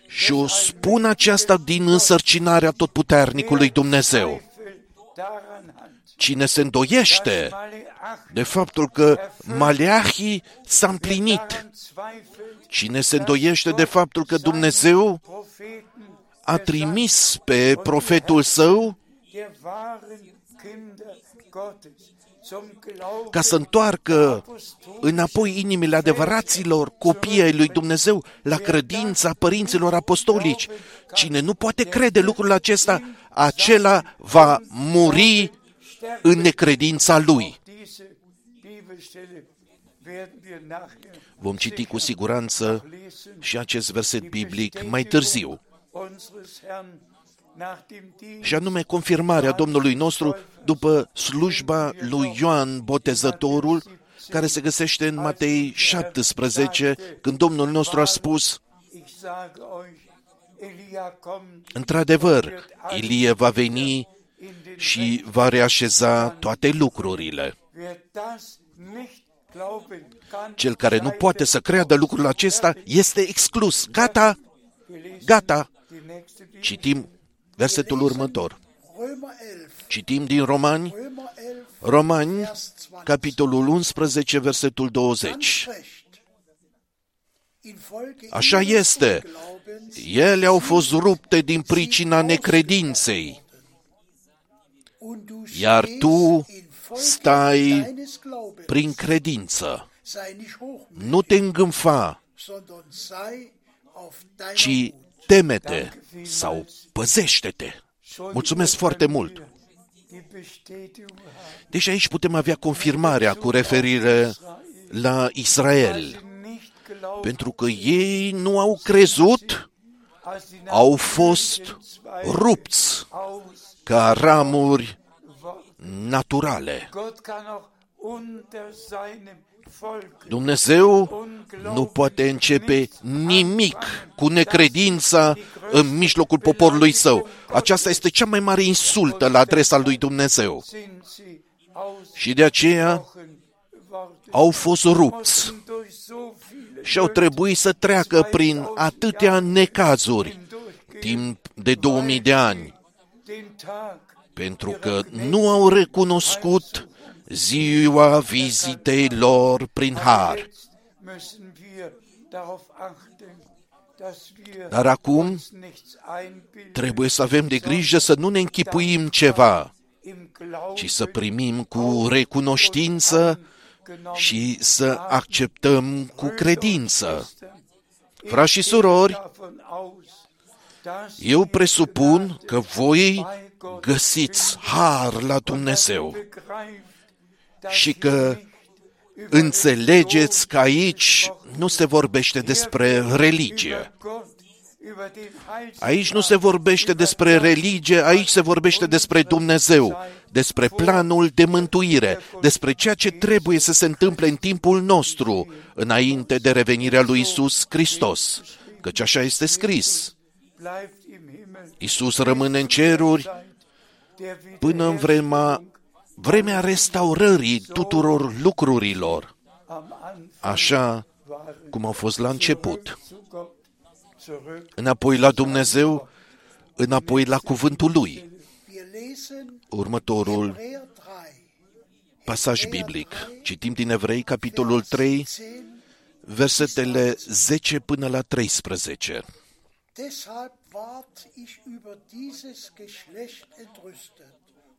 Și o spun aceasta din însărcinarea totputernicului Dumnezeu. Zweifel daran hat, Cine se îndoiește Maleach de faptul că Maleahi s-a împlinit, daran zweifelt, cine se îndoiește de faptul că Dumnezeu Propheten a trimis pe profetul său der wahren Kinder Gottes zum Glauben ca să întoarcă înapoi inimile adevăraților copii ai lui Dumnezeu la credința părinților apostolici. Cine nu poate crede lucrul acesta, acela va muri în necredința lui. Vom citi cu siguranță lesen. și acest verset biblic mai târziu, Unseres Herrn nach dem Dienst și anume confirmarea Domnului nostru după slujba lui Ioan Botezătorul, care se găsește în Matei 17, când Domnul nostru a spus, Ich sage euch, Elia kommt într-adevăr, Ilie va veni in den și va reașeza toate lucrurile. Wer das nicht glauben kann, Cel care nu poate să creadă lucrul acesta este exclus. Gata, gata. die nächste Bibel, Citim versetul următor. Römer 11, Citim din Romani, Römer 11, Romani, Vers 20. capitolul 11, versetul 20. Recht. Infolge Așa ihres este. Unglaubens Ele au fost rupte din pricina necredinței, und du iar stehst tu infolge stai deines Glaubens. prin credință. Sei nicht hochmütig, Nu te îngânfa, sondern sei auf deiner ci Hut. temete sau păzește-te. Mulțumesc foarte mult! die Bestätigung haben, Deci aici putem avea confirmarea cu referire la Israel, nicht glauben, pentru că ei nu au crezut, als sie nach au fost rupți aus ca ramuri waren. Naturale. Gott kann auch unter seinem Volk Dumnezeu nu poate începe nimic cu necredința în mijlocul poporului său. Aceasta este cea mai mare insultă la adresa lui Dumnezeu. sind sie aus Și de aceea worden au fost rupți durch so viele și au trebuit să treacă prin atâtea necazuri timp de 2000 de ani, den Tag pentru că nu au recunoscut ziua vizitei lor prin har. Jetzt müssen wir darauf achten, dass wir Dar acum uns nichts einbilden trebuie să avem de grijă să nu ne închipuim ceva, im Glauben ci să primim cu recunoștință genommen. și să acceptăm cu credință. Frați și surori, Davon aus, dass eu presupun că voi găsiți har la Dumnezeu begreift, și că înțelegeți că aici nu se vorbește despre religie. Gott über den Heils Aici nu se vorbește despre religie, aici se vorbește despre Dumnezeu, despre planul de mântuire, despre ceea ce trebuie să se întâmple în timpul nostru, înainte de revenirea lui Isus Hristos. Căci așa este scris. bleibt im Himmel Isus rămâne în ceruri der până în vremea, vremea restaurării tuturor lucrurilor. am Anfang Așa cum au fost la început. zu Gott zurück. Înapoi la Dumnezeu, înapoi la cuvântul Lui. Wir lesen Următorul Hebräer 3, pasaj biblic. Citim din Evrei, capitolul 3, 10. versetele 10 până la 13. Deshalb ward ich über dieses Geschlecht entrüstet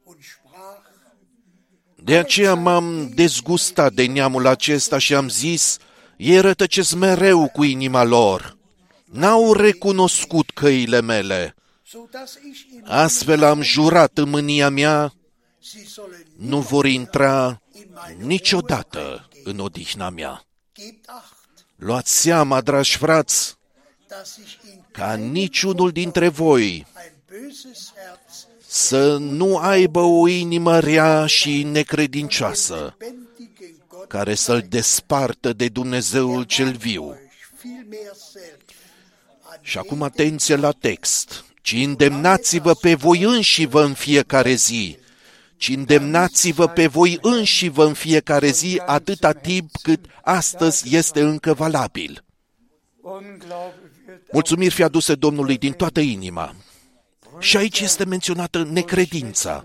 und sprach, De aceea m-am dezgustat de neamul acesta și am zis, ei rătăcesc mereu cu inima lor. N-au recunoscut căile mele. so dass ich in Astfel am jurat în mânia mea, sie sollen nu vor intra niciodată în odihna mea. gebt acht, Luați seama, dragi frați, dass ich in ca niciunul dintre voi ein böses Herz să nu aibă o inimă rea și necredincioasă, lebendigen Gott care să-l despartă de Dumnezeul cel viu. euch vielmehr selbst an Și acum atenție la text. Ci îndemnați-vă pe voi înșivă în fiecare zi, ci îndemnați-vă pe voi înșivă în fiecare zi atâta timp cât astăzi este încă valabil. Unglaube wird Mulțumiri fi aduse Domnului din toată inima. Și aici este menționată necredința.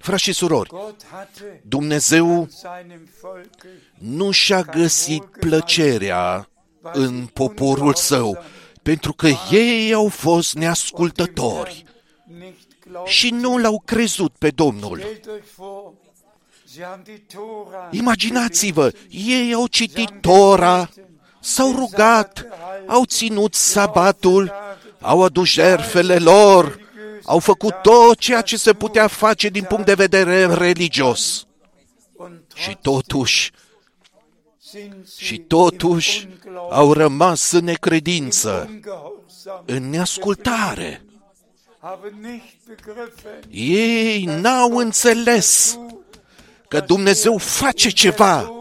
Frați și surori, Gott hatte Dumnezeu seinem Volke nu și-a găsit plăcerea în poporul său, pentru că ei au fost neascultători nicht glaubt. și nu l-au crezut pe Domnul. Stellt euch vor, sie haben die Tora Imaginați-vă, ei au citit Tora, s-au rugat, au ținut sabatul, au adus jerfele lor, au făcut tot ceea ce se putea face din punct de vedere religios. und Și totuși, sind sie și totuși im Unglauben, au rămas în necredință, ungehorsam, în neascultare. haben nicht begriffen, Ei n-au înțeles că Dumnezeu face ceva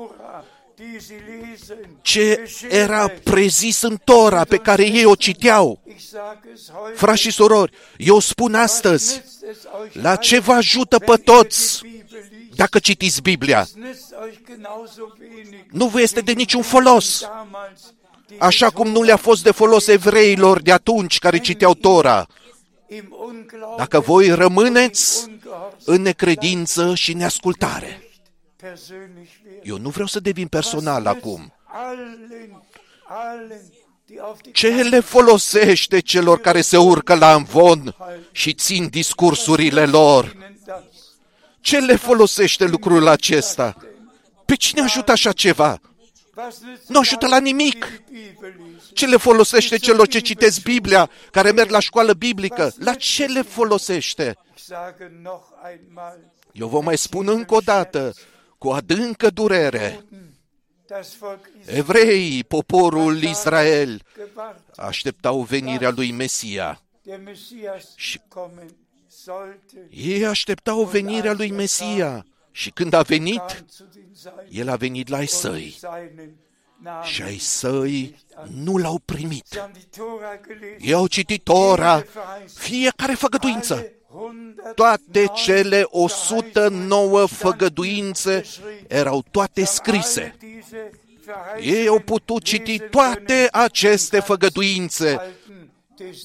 ce geschehen era ist. prezis în Tora pe care ei o citeau. Ich sage es heute, Frați și surori, eu spun astăzi, nützt es euch la allen, ce vă ajută pe wenn ihr toți die Bibel liest? dacă citiți Biblia? Es nützt euch genauso wenig, Nu vă este de wie niciun die folos, damals, die așa cum nu le-a fost de folos evreilor de atunci care citeau Tora. im Unglauben Dacă voi rămâneți und Ungehorsam în necredință și neascultare. Persönlich werden. Eu nu vreau să devin personal Was nützt acum. Allen, allen, die auf die Ce le folosește celor care se urcă la amvon și țin discursurile lor? ihnen das? Ce le folosește lucrul acesta? Pe cine ajută așa ceva? Was nützt Nu ajută la nimic. die Bibel lesen? Ce le folosește celor ce citesc Biblia, care merg la școală biblică? La ce le folosește? Ich sage noch einmal, Eu vă mai spun încă o dată, cu adâncă durere, das Volk Israel evreii, poporul Israel, gewartet, așteptau venirea lui Mesia. der Messias Și- kommen sollte, Ei așteptau venirea lui Mesia. Și când a venit, kam zu den Seinen el a venit la ai und săi. seinen Namen. Și ai săi nu l-au primit. Sie haben die Tora gelesen, Ei au citit Tora, fiecare făgăduință. Alle 109 Toate cele 109 făgăduințe erau toate scrise. alle diese Ei au putut citi toate aceste făgăduințe Alten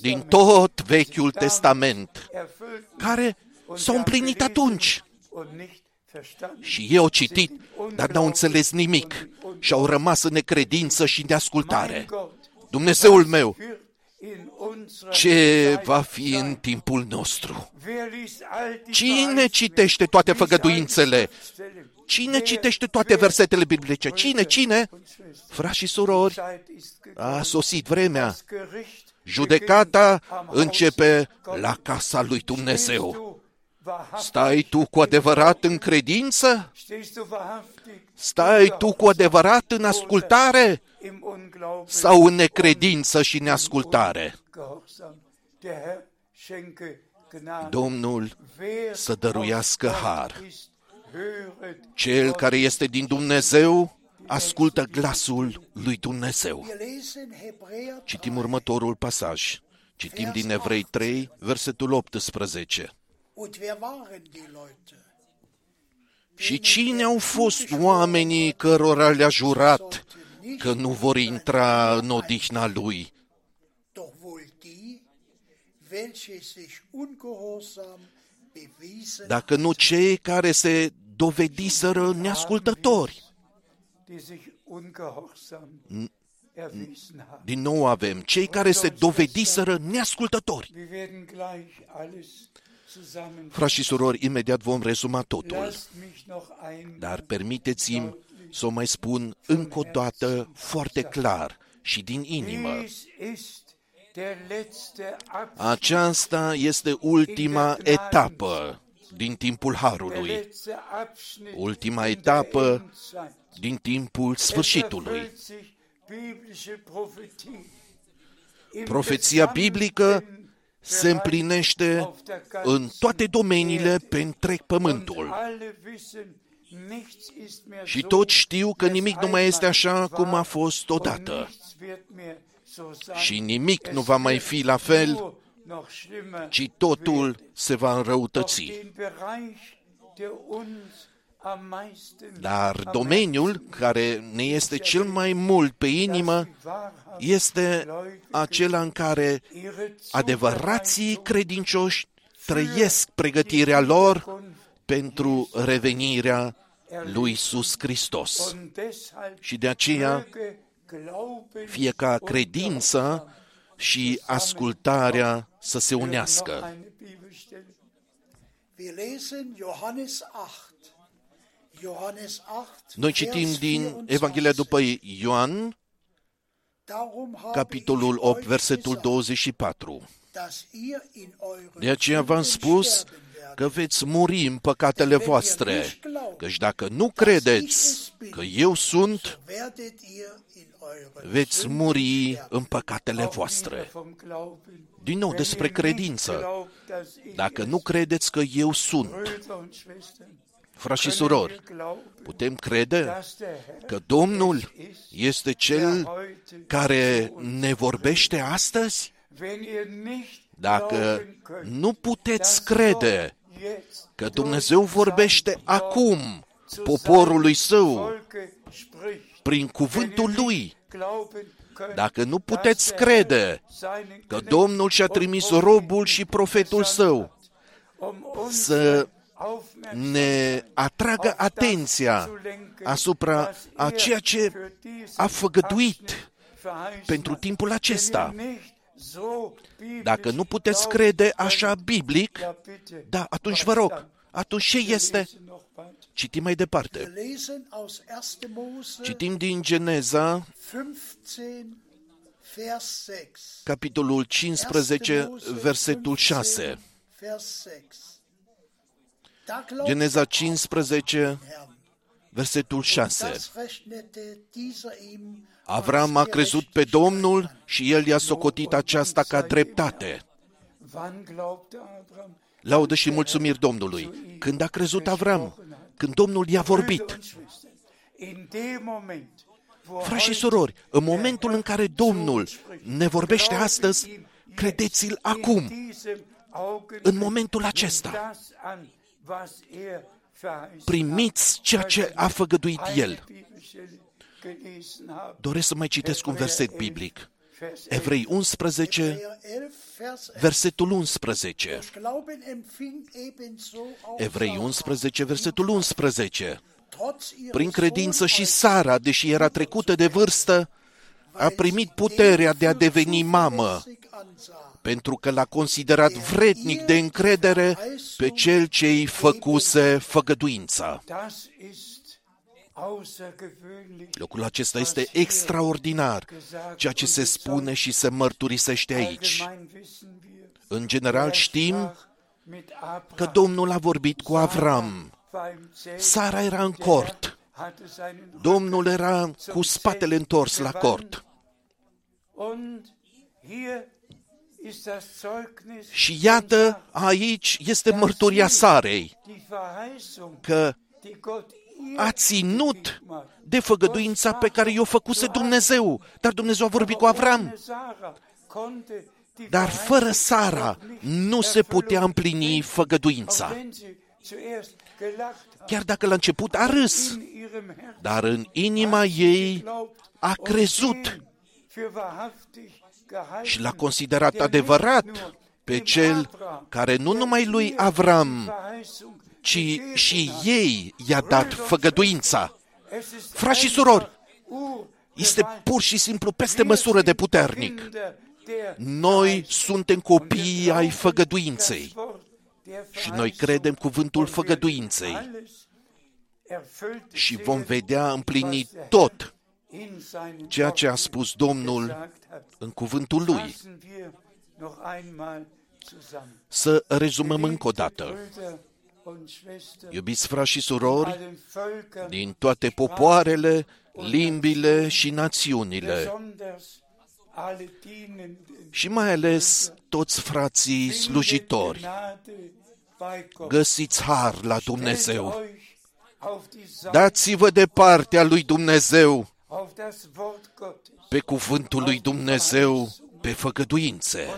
din Testament tot Vechiul Testament, erfüllt care s-au împlinit atunci. und nicht verstanden. Și ei au citit, dar n-au înțeles nimic și au rămas în necredință și neascultare. Mein Gott, Dumnezeul meu, wird in unserer ce Zeit va fi sein. în timpul nostru? Wer liest all die Cine Verheißungen? citește toate Liest all die făgăduințele? Schriftstellen? Cine Wer- citește toate wer- versetele biblice? Cine, cine? und Schwestern, Frați și surori, Zeit ist a gekommen. sosit vremea. Das Gericht Judecata beginnt am Haus începe Gottes. la casa lui Dumnezeu. Stehst du wahrhaftig? Stai tu cu adevărat în credință? Stehst du wahrhaftig Stai tu cu adevărat în ascultare? im Unglauben Sau în necredință și neascultare? Gehorsam. Der Herr schenke Gnade. Domnul Wer să dăruiască aus Gott har. ist, höret Cel Gott. care este din Dumnezeu ascultă glasul lui Dumnezeu. Wir lesen Hebräer Citim următorul pasaj. Citim din Evrei 3, versetul 18. Und wer waren die Leute? Și cine au fost oamenii cărora le-a jurat nicht, că nu vor intra în odihna lui, dacă nu cei care se dovediseră neascultători. die sich ungehorsam erwiesen haben. Din nou avem cei care se dovediseră neascultători. Wir werden gleich alles zusammen. Frați și surori, imediat vom rezuma totul, Lasst mich noch ein dar permiteți-mi să o mai spun încă o dată foarte clar și din inimă. Aceasta este ultima etapă din timpul der Harului, letzte Abschnitt ultima in der etapă Endzeit. din timpul Es sfârșitului. erfüllt sich biblische Prophetie. Im Profeția biblică gesamten se Bereich împlinește auf der ganzen în toate domeniile Erde. pe întreg Und pământul. alle wissen, nichts ist mehr Și so, toți știu că wie es nimic nu mai este einmal așa cum a war, fost und odată. Nichts wird mehr so sein. Și nimic nu Es va mai wird fi la fel, nur noch schlimmer ci totul werden. se va Doch înrăutăți. den Bereich, der uns am meisten Dar am domeniul care ne este cel mai mult pe inimă este acela în care adevărații credincioși trăiesc pregătirea lor pentru revenirea lui Iisus Hristos. Și de aceea, fie ca credința și ascultarea să se unească. Wir lesen Johannes 8. Johannes 8, Noi citim Vers din 24. Evanghelia după Ioan, Darum habe capitolul ich 8, euch versetul gesagt, 24. dass ihr in euren De aceea v-am Sünden spus sterben werdet. că veți muri în păcatele voastre, căci dacă nu credeți că eu sunt, werdet ihr in euren veți Sünden muri sterben. în păcatele voastre. Din nou despre credință. Dacă nu credeți că eu sunt, frați și surori, putem crede că Domnul este Cel care ne vorbește astăzi? Dacă nu puteți crede că Dumnezeu vorbește acum poporului său prin cuvântul lui, dacă nu puteți crede că Domnul și-a trimis robul și profetul său să ne atragă atenția asupra a ceea ce a făgăduit pentru timpul acesta. Dacă nu puteți crede așa biblic, da, atunci vă rog, atunci ce este? Citim mai departe. Wir lesen aus 1. Mose Citim din Geneza, 15, Vers 6. capitolul 15, 1. Mose versetul 6. 15, Vers 6. Da glaubt Geneza 15, Herrn. versetul 6. Das rechnete dieser ihm Avram a crezut pe Domnul și el i-a socotit aceasta ca dreptate. Wann glaubte Abraham? Laudă și mulțumiri Domnului. Când a crezut Avram? Când Domnul i-a vorbit. In dem Moment, wo Frați și heute surori, în momentul în care Domnul ne vorbește astăzi, credeți-l acum, în momentul acesta. Primiți ceea ce a făgăduit El. Doresc să mai citesc un verset biblic. Evrei 11, Hebräer 11, Vers 11. versetul 11. Durch Glauben empfing ebenso auch Evrei Sarah, 11, versetul 11. trotz ihres Prin credință Sohnes și als Sara, deși era trecută de vârstă, a primit puterea de a deveni mamă, zuverlässig ansah. pentru că l-a considerat vrednic de încredere pe cel ce îi făcuse făgăduința. Das ist außergewöhnlich. Locul acesta este extraordinar, ceea ce se spune și se mărturisește aici. Allgemein wissen wir, În general er știm sprach mit Abraham. că Domnul a vorbit cu Avram. war im Zelt, Sara era în der cort. hatte seinen Domnul era cu spatele întors la cort. Und hier ist das Zeugnis Și iată, aici este mărturia Sarei, die Verheißung, că die Gott ihr a ținut de făgăduința pe care i-o făcuse Dumnezeu. Dar Dumnezeu a vorbit cu Avram. ohne Sarah konnte die Dar fără Verheißung Sara noch nicht nu se putea erfüllen împlini bringen, făgăduința. auch wenn sie zuerst gelacht hat, chiar dacă la început a râs, in ihrem Herzen dar în inima ei glaubt a und crezut den für wahrhaftig gehalten, și l-a considerat der adevărat nicht nur pe dem cel Abraham, care nu der numai lui ihr Avram, Verheißung ci gegeben și hat. ei i-a dat făgăduința. Es ist Frați și einfach surori, ur- Este pur și simplu peste măsură de puternic. Noi suntem copii ai făgăduinței și noi credem cuvântul făgăduinței și vom vedea împlinit tot ceea ce a spus Domnul în cuvântul Lui. Să rezumăm încă o dată. Iubiți frați și surori, din toate popoarele, limbile și națiunile, și mai ales toți frații slujitori, găsiți har la Dumnezeu. Dați-vă de partea lui Dumnezeu, pe cuvântul lui Dumnezeu, pe făgăduințe.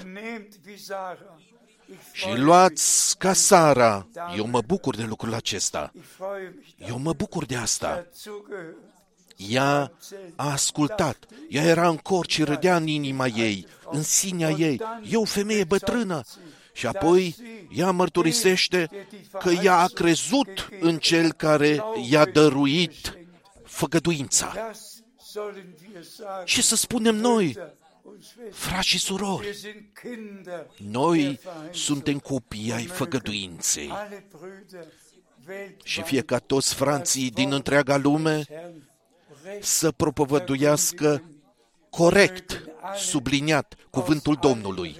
Și luați ca Sara. Eu mă bucur de lucrul acesta. Eu mă bucur de asta. Ea a ascultat. Ea era în cor și râdea în inima ei, în sinea ei. E o femeie bătrână. Și apoi ea mărturisește că ea a crezut în cel care i-a dăruit făgăduința. Ce să spunem noi, frați și surori? Noi suntem copii ai făgăduinței. Și fie ca toți frații din întreaga lume să propovăduiască corect, subliniat, cuvântul Domnului.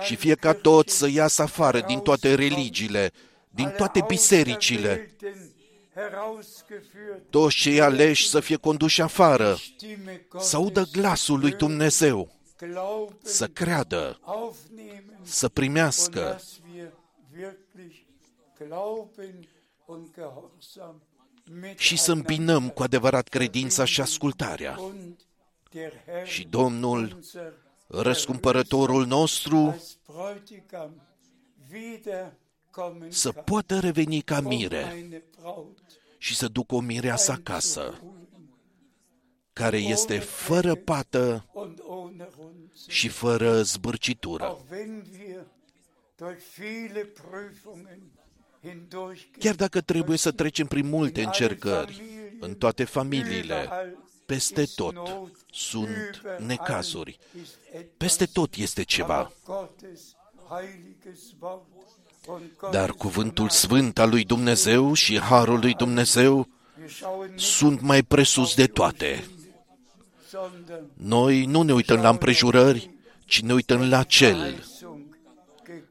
Și fie ca toți să iasă afară din toate religiile, din toate bisericile, toți cei aleși să fie conduși afară, să audă glasul lui Dumnezeu, să creadă, să primească. și să îmbinăm cu adevărat credința și ascultarea. Și Domnul, răscumpărătorul nostru, să poată reveni ca mire și să ducă o mireasă acasă, care este fără pată și fără zbârcitură. Chiar dacă trebuie să trecem prin multe încercări, în toate familiile, peste tot sunt necazuri, peste tot este ceva. Dar cuvântul sfânt al lui Dumnezeu și harul lui Dumnezeu sunt mai presus de toate. Noi nu ne uităm la împrejurări, ci ne uităm la Cel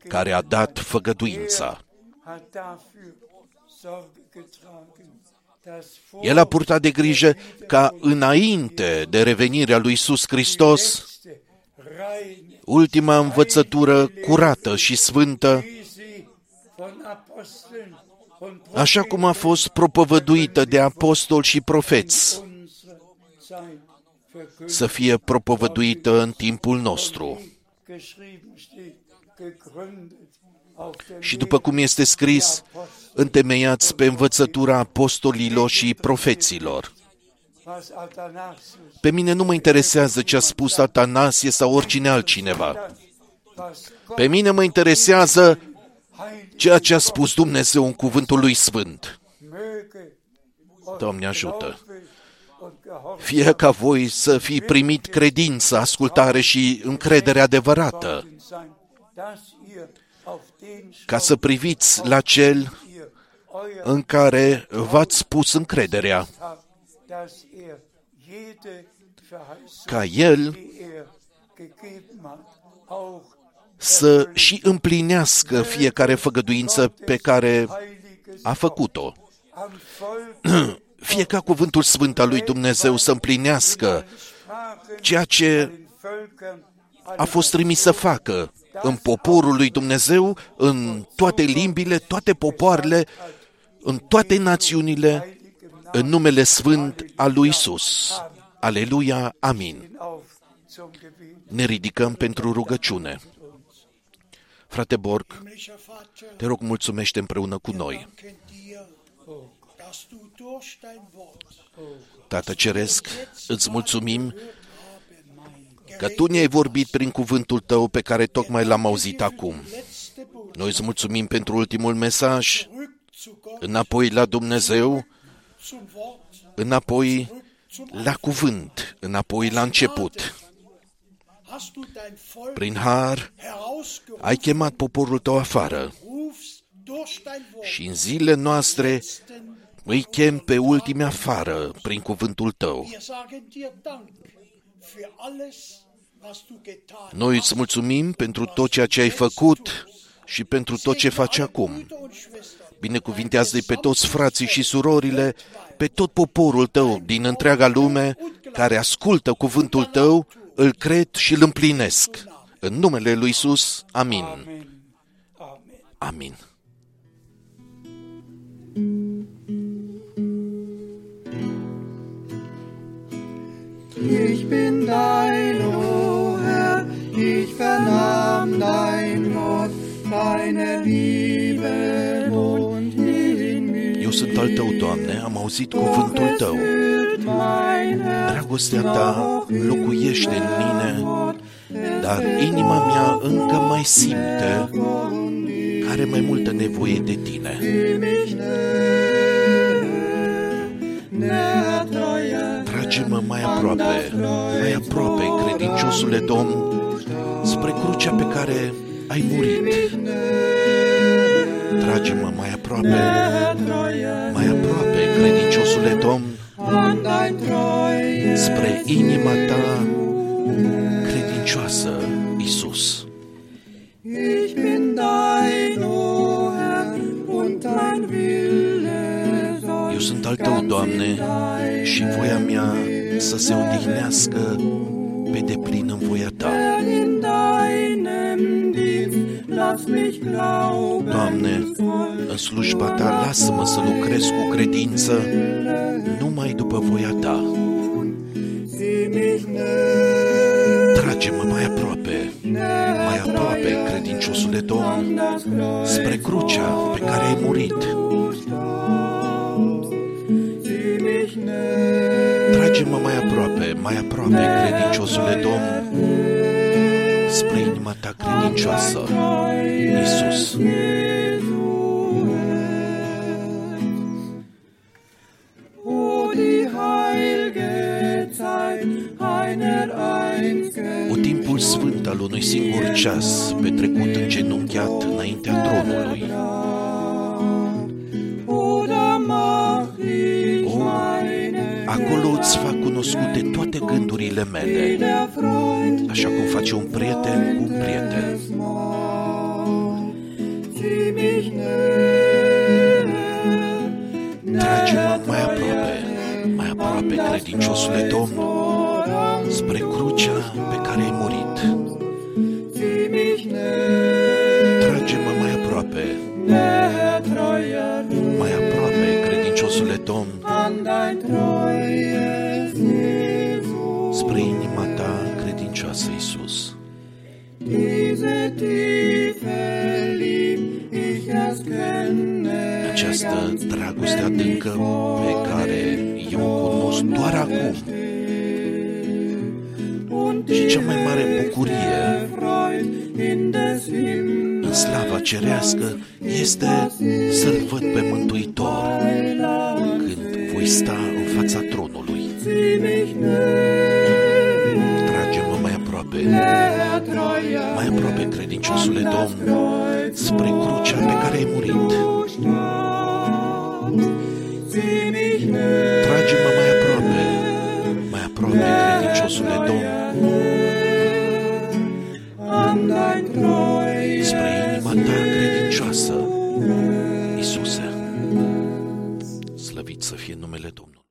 care a dat făgăduința. El a purtat de grijă ca înainte de revenirea lui Iisus Hristos, ultima învățătură curată și sfântă, așa cum a fost propovăduită de apostoli și profeți, să fie propovăduită în timpul nostru. Și după cum este scris, întemeiați pe învățătura apostolilor și profeților. Pe mine nu mă interesează ce a spus Atanasie sau oricine altcineva. Pe mine mă interesează ceea ce a spus Dumnezeu în cuvântul lui Sfânt. Doamne ajută! Fie ca voi să fi primit credință, ascultare și încredere adevărată, ca să priviți la cel în care v-ați pus încrederea, ca el să și împlinească fiecare făgăduință pe care a făcut-o. Fie ca cuvântul sfânt al lui Dumnezeu să împlinească ceea ce a fost trimis să facă în poporul lui Dumnezeu, în toate limbile, toate popoarele, în toate națiunile, în numele sfânt al lui Isus. Aleluia, amin. Ne ridicăm pentru rugăciune. Frate Borg, Himmlischer Vater, te rog, mulțumește împreună cu noi. danken dir, dass du durch dein Wort Tată Ceresc, îți mulțumim că Tu ne-ai vorbit prin cuvântul Tău pe care tocmai l-am auzit acum. letzte Botschaft Noi îți mulțumim pentru ultimul mesaj, zurück zu Gott, înapoi la Dumnezeu, zum Wort, înapoi zum la cuvânt, înapoi la început. Prin har herausgerufen, ai chemat poporul Tău afară rufst durch dein Wort și în zilele noastre îi chem pe ultimii afară prin cuvântul Tău. Wir sagen dir Dank für alles, was du getan Noi îți mulțumim pentru tot ceea ce ai făcut și pentru tot ce faci acum. Brüder und Schwestern. Binecuvintează-i pe toți frații și surorile, pe tot poporul tău din întreaga lume, care ascultă cuvântul tău, îl cred și îl împlinesc. În numele lui Isus, amin. Amen. Amen. Amin. Ich bin dein, o Herr, ich vernahm dein Wort, deine Liebe wohnt in mir. Eu sunt al tău, Doamne, am auzit cuvântul tău. Füllt mein Herz Dragostea ta locuiește în mine, dar inima mea încă mai simte că are mai multă nevoie de tine. mich näher, treuer Trage-mă mai aproape, mai aproape, credinciosule Domn, spre crucea pe care ai murit. Trage-mă mai aproape, mai aproape, credinciosule Domn, an dein treuer spre inima ta credincioasă, Isus. Ich bin dein, o Herr, und dein Wille soll Eu sunt al tău, Doamne, și voia mea să se odihnească pe deplin în voia ta. Doamne, în slujba ta lasă-mă să lucrez cu credință numai după voia ta. sieh mich näher, Trage-mă mai aproape, mai aproape, credinciosule Domn, das Kreuz spre crucea pe care ai murit. sieh mich näher, Trage-mă mai aproape, mai aproape, credinciosule Domn, spre inima ta credincioasă, Isus. o die heilige Zeit einer einzigen O timpul sfânt al unui singur ceas, petrecut îngenunchiat înaintea tronului. Fac cunoscute toate gândurile mele, der Freund așa cum face un prieten cu un prieten. sieh mich näher, Trage-mă mai aproape, mai aproape, credinciosule Domn, spre crucea pe care ai dragoste adâncă pe care eu o cunosc doar acum und și cea mai mare bucurie Freud in des Himmels în slava cerească este să-L văd pe Mântuitor când voi sta în fața tronului. sieh mich näher, Trage-mă mai aproape, näher, treuer, mai aproape, credinciosule Domn,